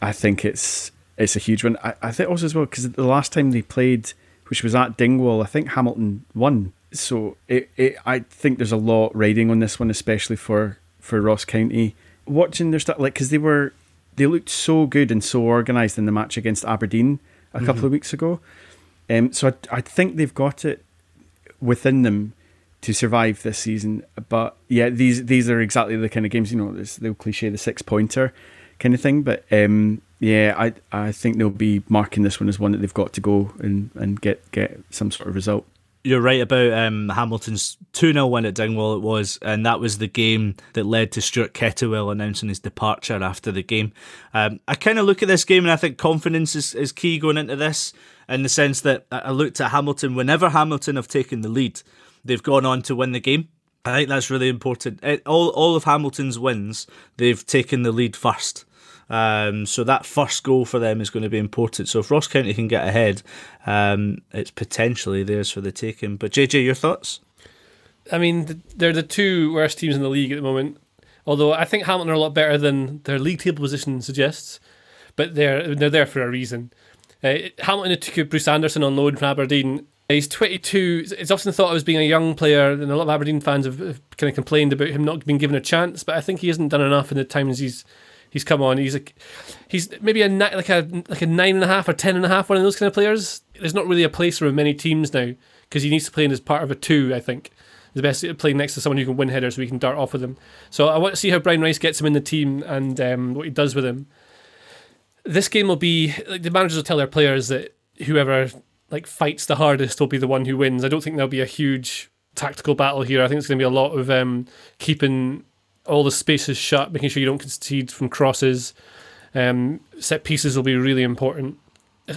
I think it's it's a huge one. I, I think also as well because the last time they played, which was at Dingwall, I think Hamilton won. So it, it I think there's a lot riding on this one, especially for for Ross County. Watching their stuff, like because they were they looked so good and so organised in the match against Aberdeen a couple Mm-hmm. of weeks ago. Um, so I, I think they've got it within them to survive this season. But yeah, these these are exactly the kind of games you know. This the cliche, the six pointer kind of thing. But um, yeah, I I think they'll be marking this one as one that they've got to go and, and get get some sort of result. You're right about um, Hamilton's 2 0 win at Dingwall, it was, and that was the game that led to Stuart Kettlewell announcing his departure after the game. Um, I kind of look at this game and I think confidence is, is key going into this in the sense that I looked at Hamilton, whenever Hamilton have taken the lead, they've gone on to win the game. I think that's really important. All, all of Hamilton's wins, they've taken the lead first. Um, so that first goal for them is going to be important. So if Ross County can get ahead, um, it's potentially theirs for the taking. But JJ, your thoughts? I mean, they're the two worst teams in the league at the moment. Although I think Hamilton are a lot better than their league table position suggests, but they're they're there for a reason. Uh, Hamilton took Bruce Anderson on loan from Aberdeen. He's 22. It's often thought of as being a young player, and a lot of Aberdeen fans have, have kind of complained about him not being given a chance. But I think he hasn't done enough in the times he's he's come on. He's like he's maybe a like a like a nine and a half or ten and a half, one of those kind of players. There's not really a place for him in many teams now because he needs to play in as part of a two. I think the best at playing next to someone who can win headers, so we can dart off with him. So I want to see how Brian Rice gets him in the team and um, what he does with him. This game will be like the managers will tell their players that whoever like fights the hardest will be the one who wins. I don't think there'll be a huge tactical battle here. I think it's going to be a lot of um, keeping all the spaces shut, making sure you don't concede from crosses. Um, set pieces will be really important.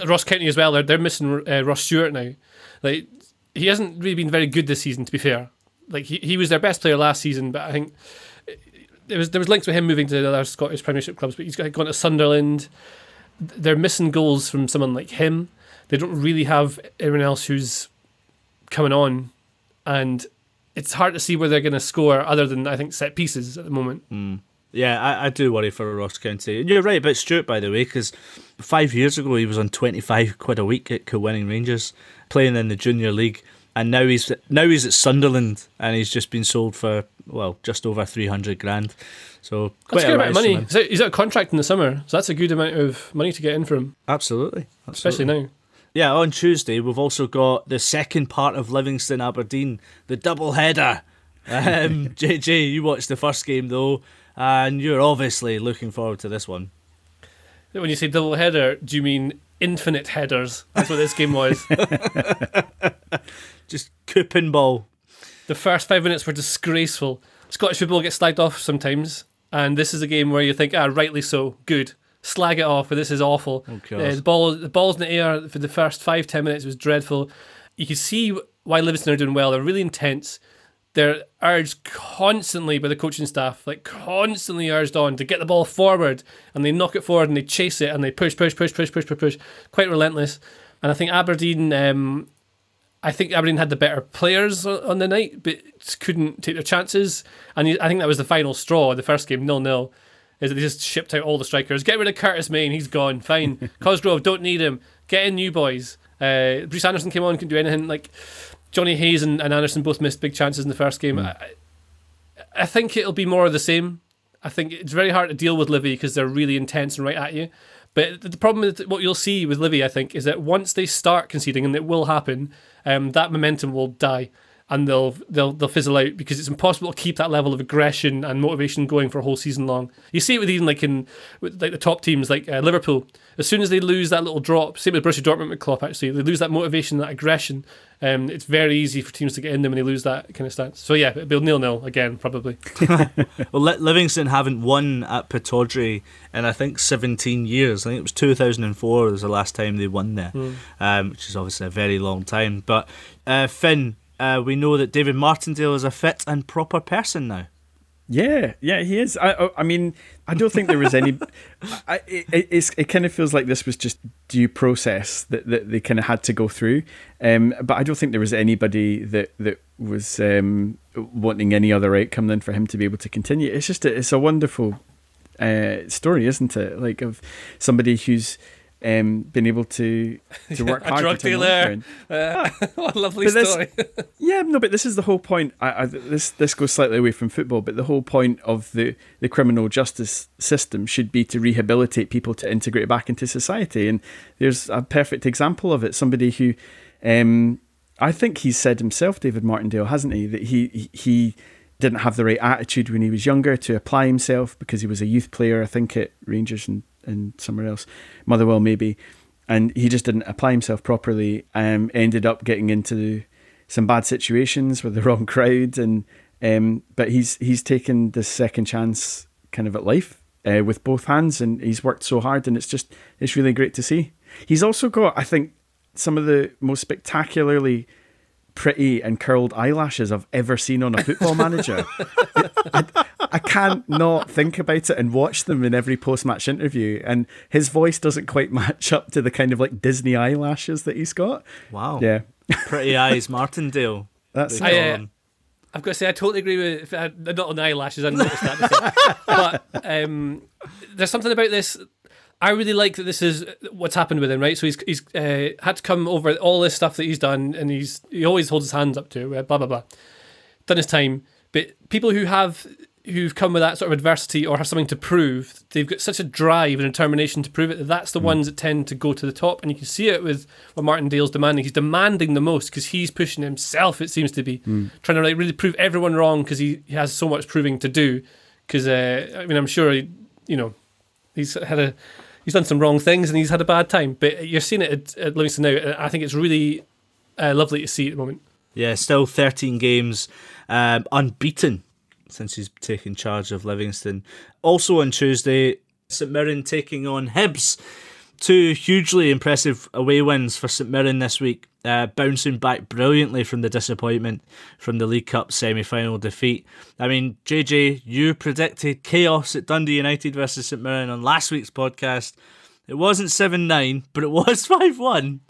Ross County as well. They're they're missing uh, Ross Stewart now. Like he hasn't really been very good this season. To be fair, like he, he was their best player last season, but I think there was there was links with him moving to the other Scottish Premiership clubs. But he's gone to Sunderland. They're missing goals from someone like him. They don't really have anyone else who's coming on, and it's hard to see where they're going to score other than I think set pieces at the moment. Hmm. Yeah, I, I do worry for Ross County. And you're right about Stewart, by the way, because five years ago he was on 25 quid a week at Kilwinning Rangers, playing in the junior league. And now he's now he's at Sunderland, and he's just been sold for well just over three hundred grand. So That's quite a good amount of money. He's out, he's out of contract in the summer, so that's a good amount of money to get in for him, Absolutely, especially now. Yeah, on Tuesday we've also got the second part of Livingston Aberdeen, the double header. Um, <laughs> JJ, you watched the first game though, and you're obviously looking forward to this one. When you say double header, do you mean infinite headers? That's what this game was. <laughs> Just coupon ball. The first five minutes were disgraceful. Scottish football gets slagged off sometimes, and this is a game where you think, ah, rightly so, good. Slag it off, but this is awful. God. Uh, the ball, the ball's in the air for the first five ten minutes was dreadful. You can see why Livingston are doing well. They're really intense. They're urged constantly by the coaching staff, like constantly urged on to get the ball forward, and they knock it forward and they chase it and they push, push, push, push, push, push, push. Quite relentless. And I think Aberdeen, um, I think Aberdeen had the better players on the night, but couldn't take their chances. And I think that was the final straw. The first game, nil nil, is that they just shipped out all the strikers. Get rid of Curtis Main, he's gone. Fine. <laughs> Cosgrove, don't need him. Get in new boys. Uh, Bruce Anderson came on, couldn't do anything. Like Jonny Hayes and, and Anderson both missed big chances in the first game. I, I think it'll be more of the same. I think it's very hard to deal with Livy because they're really intense and right at you. But the problem with what you'll see with Livy, I think, is that once they start conceding, and it will happen, um, that momentum will die. And they'll they'll they'll fizzle out because it's impossible to keep that level of aggression and motivation going for a whole season long. You see it with even like in with like the top teams like uh, Liverpool. As soon as they lose that little drop, same with Borussia Dortmund with Klopp actually, they lose that motivation, that aggression. Um, it's very easy for teams to get in them when they lose that kind of stance. So yeah, it'll be nil nil again probably. <laughs> well, Livingston haven't won at Pittodrie in I think 17 years. I think it was 2004 was the last time they won there, Mm. um, which is obviously a very long time. But uh, Finn, uh, we know that David Martindale is a fit and proper person now. Yeah, yeah, he is. I, I- mean, I don't think there was any. I, it, it kind of feels like this was just due process that, that they kind of had to go through. Um, but I don't think there was anybody that that was um, wanting any other outcome than for him to be able to continue. It's just a, it's a wonderful uh, story, isn't it? Like of somebody who's um, been able to <laughs> to work a hard. drug to turn around. <laughs> dealer. Uh, <laughs> what a lovely But this- story. Yeah, no, but this is the whole point. I, I, this this goes slightly away from football, but the whole point of the, the criminal justice system should be to rehabilitate people to integrate back into society. And there's a perfect example of it. Somebody who, um, I think he said himself, David Martindale, hasn't he, that he- he didn't have the right attitude when he was younger to apply himself because he was a youth player, I think at Rangers and, and somewhere else, Motherwell maybe, and he just didn't apply himself properly. Um, ended up getting into some bad situations with the <laughs> wrong crowd, and um, but he's he's taken the second chance kind of at life uh, with both hands, and he's worked so hard, and it's just it's really great to see. He's also got, I think, some of the most spectacularly pretty and curled eyelashes I've ever seen on a football manager. <laughs> I, I can't not think about it and watch them in every post match interview. And his voice doesn't quite match up to the kind of like Disney eyelashes that he's got. Wow. Yeah. Pretty eyes, Martindale. That's I, uh, I've got to say, I totally agree with uh, not on the eyelashes. I noticed that, <laughs> but um, there's something about this. I really like that this is what's happened with him, right? So he's he's uh, had to come over all this stuff that he's done, and he's he always holds his hands up to uh, blah blah blah. Done his time, but people who have who've come with that sort of adversity or have something to prove, they've got such a drive and determination to prove it that that's the ones that tend to go to the top. And you can see it with what Martindale's demanding. He's demanding the most because he's pushing himself. It seems to be Mm. trying to like really prove everyone wrong because he, he has so much proving to do. Because uh, I mean, I'm sure he, you know he's had a he's done some wrong things and he's had a bad time. But you're seeing it at, at Livingston now. I think it's really uh, lovely to see at the moment. Yeah, still 13 games um, unbeaten since he's taken charge of Livingston. Also on Tuesday, St Mirren taking on Hibs. Two hugely impressive away wins for St Mirren this week, uh, bouncing back brilliantly from the disappointment from the League Cup semi final defeat. I mean, JJ, you predicted chaos at Dundee United versus St Mirren on last week's podcast. It wasn't 7 9, but it was <laughs> 5 1.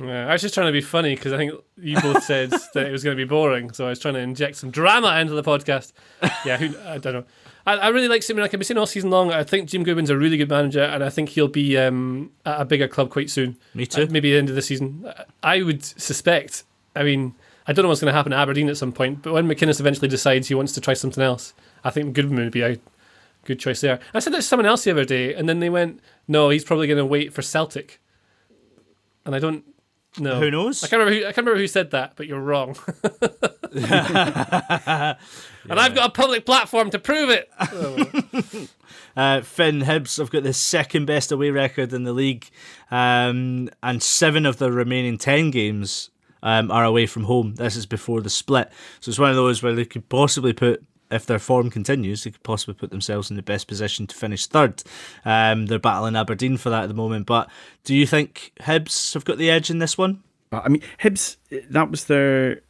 Yeah, I was just trying to be funny because I think you both said <laughs> that it was going to be boring, so I was trying to inject some drama into the podcast. Yeah, who, I don't know. I, I really like St. Mirren. I've been saying all season long. I think Jim Goodwin's a really good manager, and I think he'll be um, at a bigger club quite soon. Me too. Uh, maybe the end of the season. I would suspect. I mean, I don't know what's going to happen at Aberdeen at some point, but when McInnes eventually decides he wants to try something else, I think Goodwin would be a good choice there. I said that to someone else the other day, and then they went, "No, he's probably going to wait for Celtic." And I don't know. Who knows? I can't remember. Who, I can't remember who said that, but you're wrong. <laughs> And I've got a public platform to prove it. <laughs> Uh, Finn Hibs have got the second best away record in the league, um, and seven of the remaining ten games um, are away from home. This is before the split, so it's one of those where they could possibly put. If their form continues, they could possibly put themselves in the best position to finish third. Um, they're battling Aberdeen for that at the moment. But do you think Hibs have got the edge in this one? I mean, Hibs, that was their.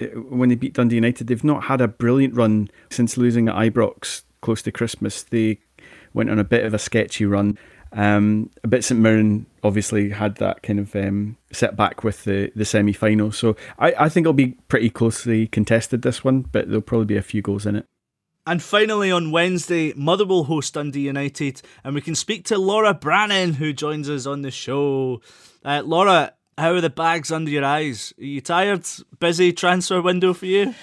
uh, When they beat Dundee United, they've not had a brilliant run since losing at Ibrox close to Christmas. They went on a bit of a sketchy run. Um, but St Mirren obviously had that kind of um, setback with the, the semi final. So I, I think it'll be pretty closely contested, this one, but there'll probably be a few goals in it. And finally, on Wednesday, Motherwell host Dundee United, and we can speak to Laura Brannan, who joins us on the show. Uh, Laura, how are the bags under your eyes? Are you tired? Busy transfer window for you?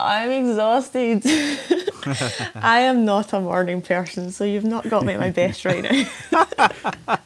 I'm exhausted. <laughs> I am not a morning person, so you've not got me at my best right now. <laughs>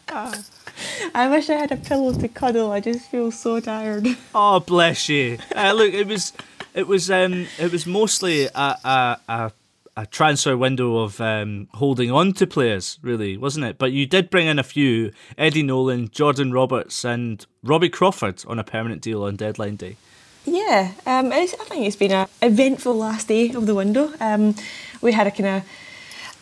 I wish I had a pillow to cuddle. I just feel so tired. <laughs> Oh, bless you. Uh, look, it was It was um, it was mostly a a, a, a transfer window of um, holding on to players, really, wasn't it? But you did bring in a few: Eddie Nolan, Jordan Roberts, and Robbie Crawford on a permanent deal on deadline day. Yeah, um, I think it's been an eventful last day of the window. Um, we had a kind of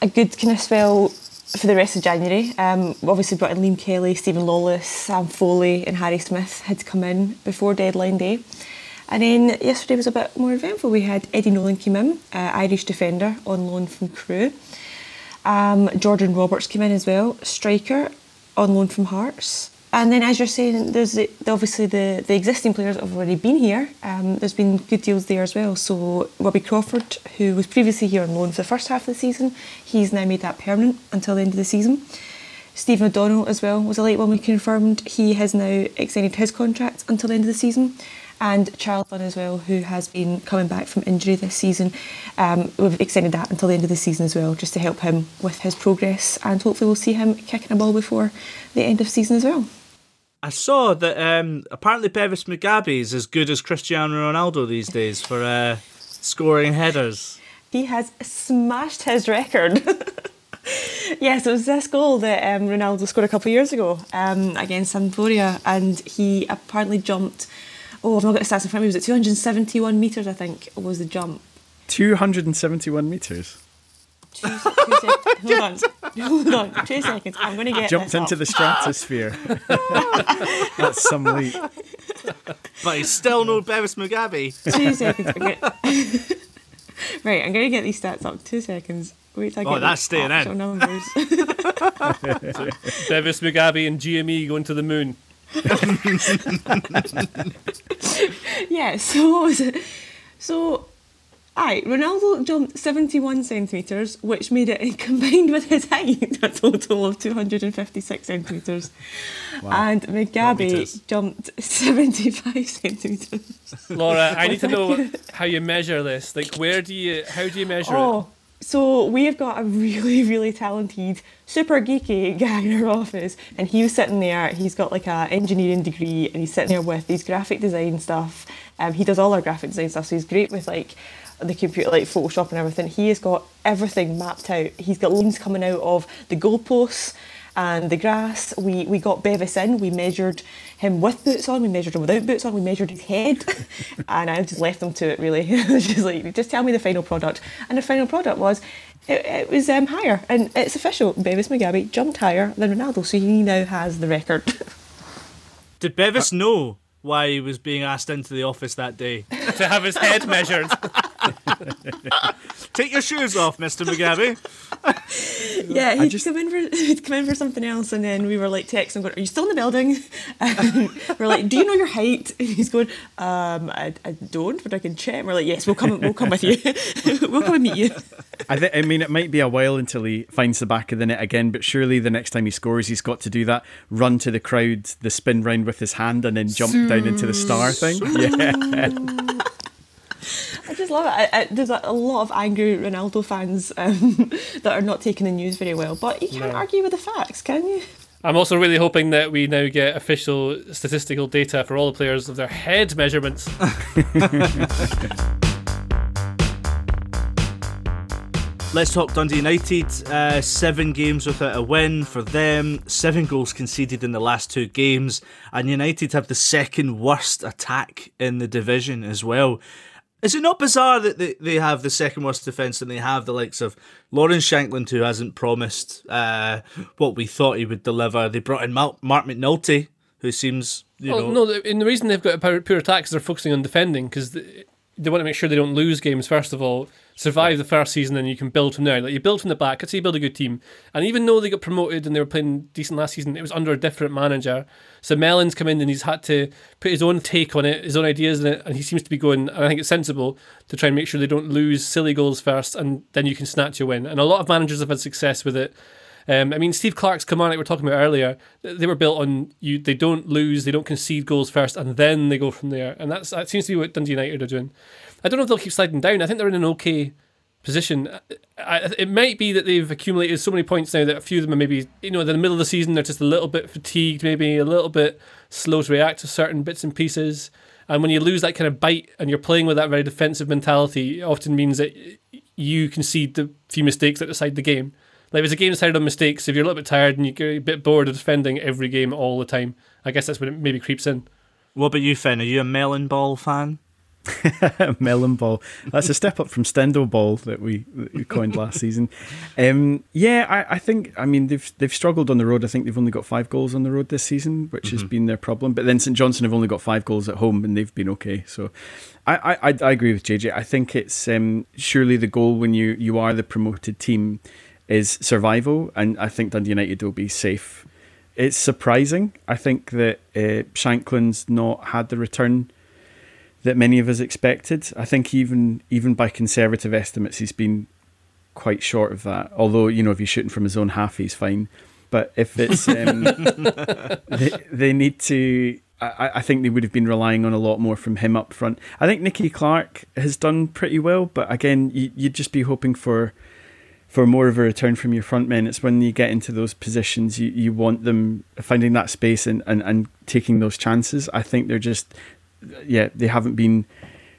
a good kind of spell for the rest of January. Um, obviously brought in Liam Kelly, Stephen Lawless, Sam Foley, and Harry Smith had come in before deadline day. And then yesterday was a bit more eventful. We had Eddie Nolan came in, uh, Irish defender on loan from Crewe. Um, Jordan Roberts came in as well, striker on loan from Hearts. And then, as you're saying, there's the, obviously the, the existing players have already been here. Um, there's been good deals there as well. So Robbie Crawford, who was previously here on loan for the first half of the season, he's now made that permanent until the end of the season. Stephen O'Donnell as well was a late one we confirmed. He has now extended his contract until the end of the season. And Charles Dunn as well, who has been coming back from injury this season. Um, we've extended that until the end of the season as well, just to help him with his progress. And hopefully we'll see him kicking a ball before the end of season as well. I saw that um, apparently Bevis Mugabi is as good as Cristiano Ronaldo these days for uh, scoring headers. He has smashed his record. <laughs> yes, it was this goal that um, Ronaldo scored a couple of years ago um, against Sampdoria, and he apparently jumped. Oh, I've not got the stats in front of me. Was it 271 metres? I think was the jump. 271 metres. Two, two sec- <laughs> hold on, hold on, two seconds. I'm going to get Jumped this into up. the stratosphere. <laughs> That's some leap. But he's still no Bevis Mugabi. Two seconds. I'm gonna- <laughs> right, I'm going to get these stats up. Two seconds. Wait till I Oh, get that's the staying in. actual numbers. Bevis Mugabi and GME going to the moon. yeah, so what was it? So, aye, Ronaldo jumped 71 centimetres, which made it, <laughs> combined with his height, a total of 256 centimetres. Wow. And Mugabi metres. jumped <laughs> 75 centimetres. Laura, I need to know how you measure this. Like, where do you, how do you measure it? Oh, so we've got a really, really talented, super geeky guy in our office, and he was sitting there. He's got like a engineering degree, and he's sitting there with these graphic design stuff. Um, he does all our graphic design stuff, so he's great with like the computer, like Photoshop and everything. He has got everything mapped out. He's got lines coming out of the goalposts and the grass. We we got Bevis in. We measured him with boots on. We measured him without boots on. We measured his head, <laughs> and I just left him to it. Really, <laughs> just like just tell me the final product. And the final product was. It, it was um, higher, and it's official. Bevis Mugabi jumped higher than Ronaldo, so he now has the record. <laughs> Did Bevis know why he was being asked into the office that day? To have his head measured. <laughs> Take your shoes off, Mr. Mugabi. <laughs> yeah, I he'd just- come in for <laughs> he'd come in for something else, and then we were like texting, going, "Are you still in the building?" And we're like, "Do you know your height?" And he's going, "Um, I, I don't, but I can check." And we're like, "Yes, we'll come. We'll come with you. we'll come and meet you." I, th- I mean, it might be a while until he finds the back of the net again, but surely the next time he scores, he's got to do that run to the crowd, the spin round with his hand, and then jump down into the star thing. Yeah. I just love it. I, I, there's a, a lot of angry Ronaldo fans um, <laughs> that are not taking the news very well, but you can't No. argue with the facts, can you? I'm also really hoping that we now get official statistical data for all the players of their head measurements. <laughs> Let's talk Dundee United. Uh, seven games without a win for them. Seven goals conceded in the last two games, and United have the second worst attack in the division as well. Is it not bizarre that they, they have the second worst defence and they have the likes of Lawrence Shankland, who hasn't promised uh, what we thought he would deliver? They brought in Marc McNulty, who seems, you well, know. no, the- and the reason they've got a power- pure attack is they're focusing on defending because they, want to make sure they don't lose games. First of all, survive the first season, and you can build from there. Like you build from the back. Let's say you build a good team. And even though they got promoted and they were playing decent last season, it was under a different manager. So Mellon's come in and he's had to put his own take on it, his own ideas in it, and he seems to be going. And I think it's sensible to try and make sure they don't lose silly goals first, and then you can snatch a win. And a lot of managers have had success with it. Um, I mean, Steve Clarke's come on, like we were talking about earlier. They were built on you. They don't lose. They don't concede goals first, and then they go from there. And that's that seems to be what Dundee United are doing. I don't know if they'll keep sliding down. I think they're in an okay position. I, it might be that they've accumulated so many points now that a few of them are maybe you know in the middle of the season they're just a little bit fatigued, maybe a little bit slow to react to certain bits and pieces. And when you lose that kind of bite and you're playing with that very defensive mentality, it often means that you concede the few mistakes that decide the game. Like if it's a game decided on mistakes, if you're a little bit tired and you get a bit bored of defending every game all the time, I guess that's when it maybe creeps in. What about you, Finn? Are you a melon ball fan? <laughs> melon ball. That's a step up from Stendel ball that we, that we coined last season. Um, yeah, I, I, think. I mean, they've they've struggled on the road. I think they've only got five goals on the road this season, which mm-hmm. has been their problem. But then St Johnstone have only got five goals at home, and they've been okay. So, I I, I agree with JJ. I think it's um, surely the goal when you you are the promoted team is survival, and I think Dundee United will be safe. It's surprising. I think that uh, Shankland's not had the return that many of us expected. I think even even by conservative estimates, he's been quite short of that. Although you know, if he's shooting from his own half, he's fine. But if it's um, <laughs> they, they need to. I, I think they would have been relying on a lot more from him up front. I think Nicky Clark has done pretty well, but again, you'd just be hoping for for more of a return from your front men. It's when you get into those positions, you, you want them finding that space and, and, and taking those chances. I think they're just yeah, they haven't been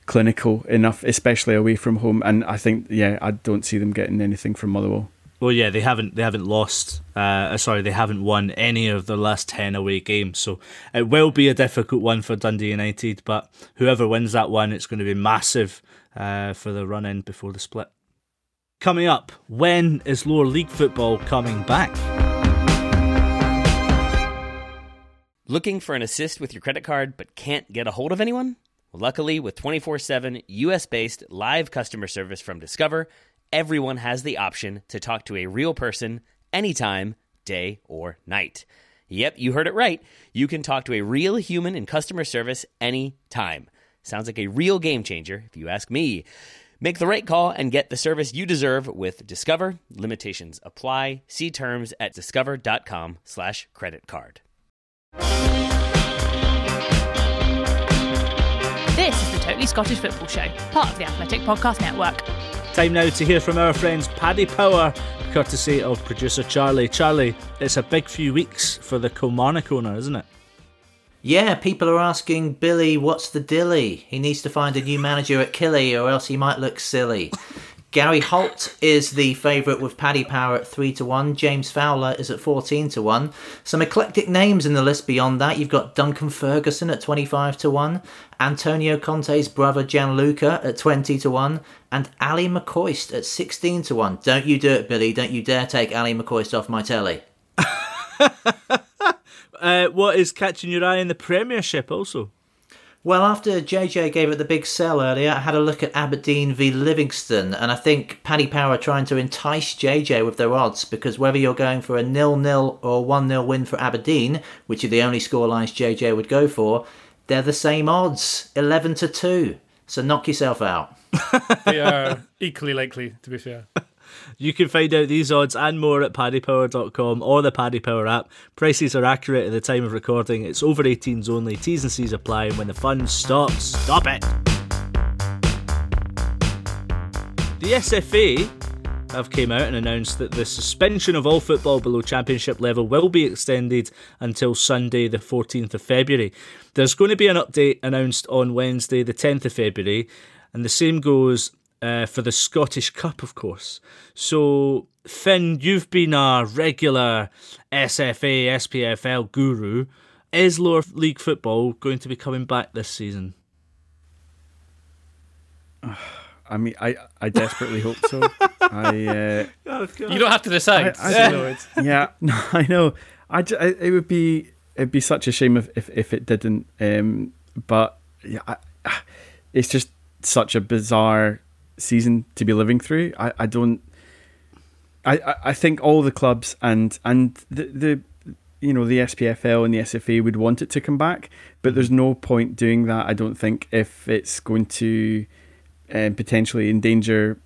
clinical enough, especially away from home. And I think, yeah, I don't see them getting anything from Motherwell. Well, yeah, they haven't they haven't lost. Uh, sorry, they haven't won any of their last ten away games. So it will be a difficult one for Dundee United. But whoever wins that one, it's going to be massive uh, for the run in before the split. Coming up, when is lower league football coming back? Looking for an assist with your credit card but can't get a hold of anyone? Luckily, with 24 7 US based live customer service from Discover, everyone has the option to talk to a real person anytime, day or night. Yep, you heard it right. You can talk to a real human in customer service anytime. Sounds like a real game changer, if you ask me. Make the right call and get the service you deserve with Discover. Limitations apply. See terms at discover.com slash credit card. This is the Totally Scottish Football Show, part of the Athletic Podcast Network. Time now to hear from our friends Paddy Power, courtesy of producer Charlie. Charlie, it's a big few weeks for the Kilmarnock owner, isn't it? Yeah, people are asking Billy, what's the dilly? He needs to find a new manager at Killie or else he might look silly. Gary Holt is the favourite with Paddy Power at 3 to 1. James Fowler is at 14 to 1. Some eclectic names in the list beyond that. You've got Duncan Ferguson at 25 to 1, Antonio Conte's brother Gianluca at 20 to 1, and Ally McCoist at 16 to 1. Don't you do it, Billy. Don't you dare take Ally McCoist off my telly. <laughs> uh, what is catching your eye in the Premiership also? Well, after JJ gave it the big sell earlier, I had a look at Aberdeen v Livingston, and I think Paddy Power are trying to entice JJ with their odds because whether you're going for a nil-nil or one-nil win for Aberdeen, which are the only scorelines JJ would go for, they're the same odds, eleven to two. So knock yourself out. <laughs> they are equally likely, to be fair. You can find out these odds and more at paddypower.com or the Paddy Power app. Prices are accurate at the time of recording. It's over 18s only. T's and C's apply. And when the fun stops, stop it. The SFA have came out and announced that the suspension of all football below championship level will be extended until Sunday the 14th of February. There's going to be an update announced on Wednesday the 10th of February and the same goes uh, for the Scottish Cup, of course. So, Finn, you've been a regular SFA, SPFL guru. Is lower league football going to be coming back this season? <sighs> I mean, I, I desperately hope so. I uh, <laughs> oh, you don't have to decide. I, I <laughs> yeah, <laughs> no, I know. I, I, it would be it'd be such a shame if if, if it didn't. Um, but yeah, I, <sighs> it's just such a bizarre season to be living through. I, I don't. I, I think all the clubs and and the, the you know the SPFL and the SFA would want it to come back, but there's no point doing that. I don't think if it's going to um, potentially endanger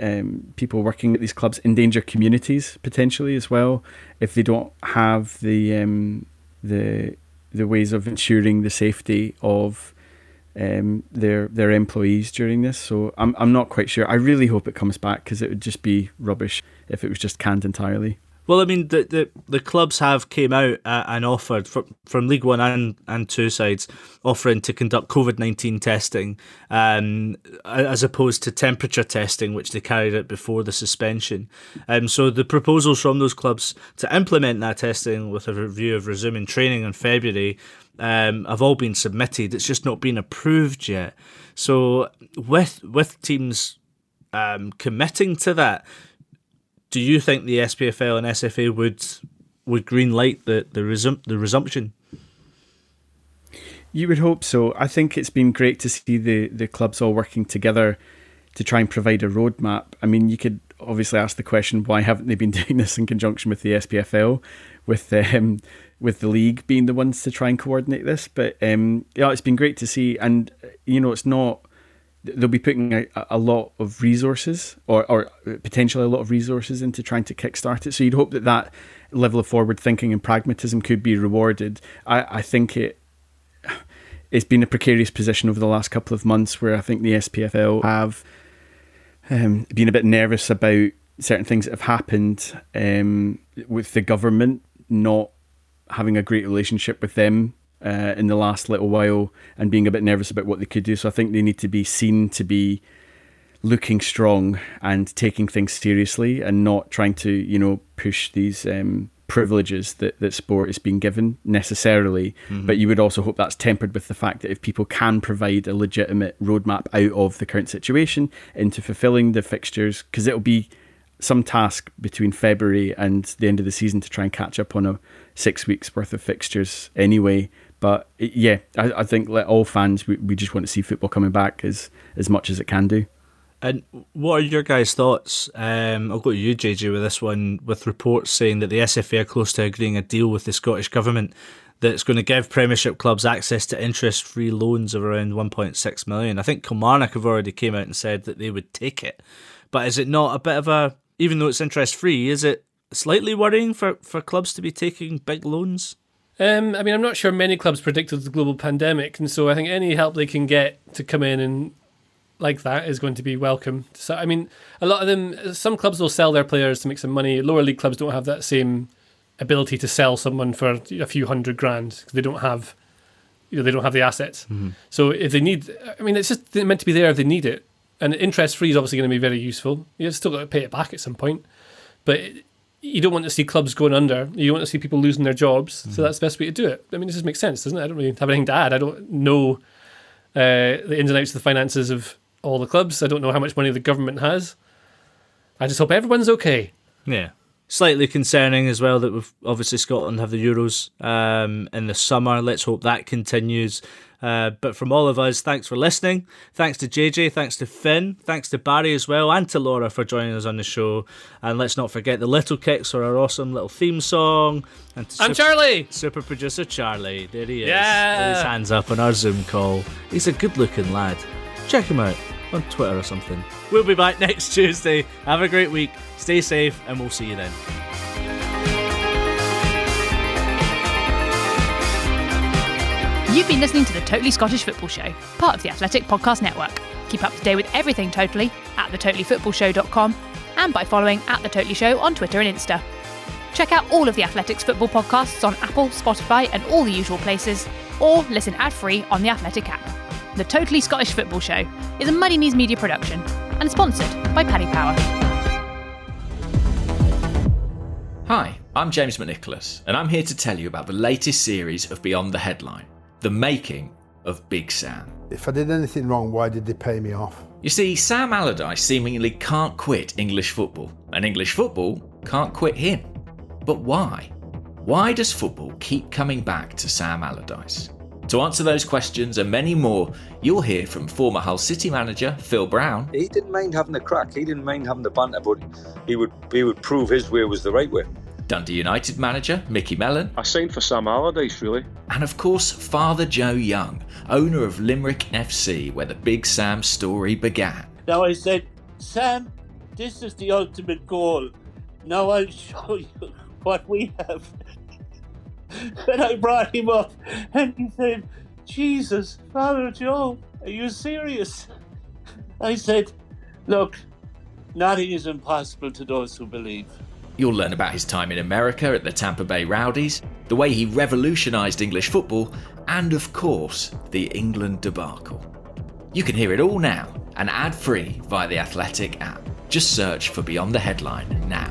um, people working at these clubs, endanger communities potentially as well if they don't have the um, the the ways of ensuring the safety of um, their their employees during this. So I'm I'm not quite sure. I really hope it comes back because it would just be rubbish if it was just canned entirely. Well, I mean, the the, the clubs have came out uh, and offered from, from League One and, and two sides offering to conduct COVID nineteen testing, um, as opposed to temperature testing, which they carried out before the suspension. Um, so the proposals from those clubs to implement that testing with a review of resuming training in February um, have all been submitted. It's just not been approved yet. So with with teams um, committing to that do you think the SPFL and SFA would would green light the the, resum- the resumption? You would hope so. I think it's been great to see the the clubs all working together to try and provide a roadmap. I mean, you could obviously ask the question why haven't they been <laughs> doing this in conjunction with the SPFL, with um, with the league being the ones to try and coordinate this? But um, yeah, it's been great to see, and you know, it's not they'll be putting a, a lot of resources or, or potentially a lot of resources into trying to kickstart it. So you'd hope that that level of forward thinking and pragmatism could be rewarded. I, I think it it's been a precarious position over the last couple of months where I think the SPFL have um, been a bit nervous about certain things that have happened um, with the government not having a great relationship with them uh, in the last little while and being a bit nervous about what they could do. So I think they need to be seen to be looking strong and taking things seriously and not trying to, you know, push these um, privileges that, that sport is being given necessarily. Mm-hmm. But you would also hope that's tempered with the fact that if people can provide a legitimate roadmap out of the current situation into fulfilling the fixtures, because it'll be some task between February and the end of the season to try and catch up on a six weeks worth of fixtures anyway. But yeah, I, I think like all fans, we, we just want to see football coming back as as much as it can do. And what are your guys' thoughts? Um, I'll go to you, JJ, with this one. With reports saying that the SFA are close to agreeing a deal with the Scottish government that's going to give Premiership clubs access to interest-free loans of around 1.6 million. I think Kilmarnock have already came out and said that they would take it. But is it not a bit of a, even though it's interest-free, is it slightly worrying for, for clubs to be taking big loans? Um, I mean, I'm not sure many clubs predicted the global pandemic, and so I think any help they can get to come in and like that is going to be welcome. So, I mean, a lot of them, some clubs will sell their players to make some money. Lower league clubs don't have that same ability to sell someone for a few hundred grand because they don't have, you know, they don't have the assets. Mm-hmm. So if they need, I mean, it's just meant to be there if they need it, and interest free is obviously going to be very useful. You've still got to pay it back at some point, but you don't want to see clubs going under. You don't want to see people losing their jobs. Mm-hmm. So that's the best way to do it. I mean, this just makes sense, doesn't it? I don't really have anything to add. I don't know uh, the ins and outs of the finances of all the clubs. I don't know how much money the government has. I just hope everyone's okay. Yeah. Slightly concerning as well that we've obviously Scotland have the Euros um, in the summer. Let's hope that continues. Uh, but from all of us, thanks for listening. Thanks to JJ, thanks to Finn, thanks to Barry as well, and to Laura for joining us on the show. And let's not forget the Little Kicks for our awesome little theme song. And to I'm super, Charlie! Super producer Charlie. There he is. Yeah! With his hands up on our Zoom call. He's a good looking lad. Check him out on Twitter or something. We'll be back <laughs> next Tuesday. Have a great week. Stay safe, and we'll see you then. You've been listening to the Totally Scottish Football Show, part of the Athletic Podcast Network. Keep up to date with everything Totally at thetotallyfootballshow.com and by following at The Totally Show on Twitter and Insta. Check out all of the Athletics football podcasts on Apple, Spotify, and all the usual places, or listen ad free on the Athletic app. The Totally Scottish Football Show is a Muddy Knees Media production and sponsored by Paddy Power. Hi, I'm James McNicholas, and I'm here to tell you about the latest series of Beyond the Headline the making of Big Sam. If I did anything wrong, why did they pay me off? You see, Sam Allardyce seemingly can't quit English football, and English football can't quit him. But why? Why does football keep coming back to Sam Allardyce? To answer those questions and many more, you'll hear from former Hull City manager Phil Brown. He didn't mind having the crack, he didn't mind having the banter, but he would he would prove his way was the right way. Dundee United manager Micky Mellon. I signed for Sam Allardyce, really. And of course, Father Joe Young, owner of Limerick FC, where the Big Sam story began. Now I said, Sam, this is the ultimate goal. Now I'll <laughs> show you what we have. And I brought him up, and he said, Jesus, Father Joe, are you serious? I said, Look, nothing is impossible to those who believe. You'll learn about his time in America at the Tampa Bay Rowdies, the way he revolutionised English football, and of course, the England debacle. You can hear it all now and ad free via the Athletic app. Just search for Beyond the Headline now.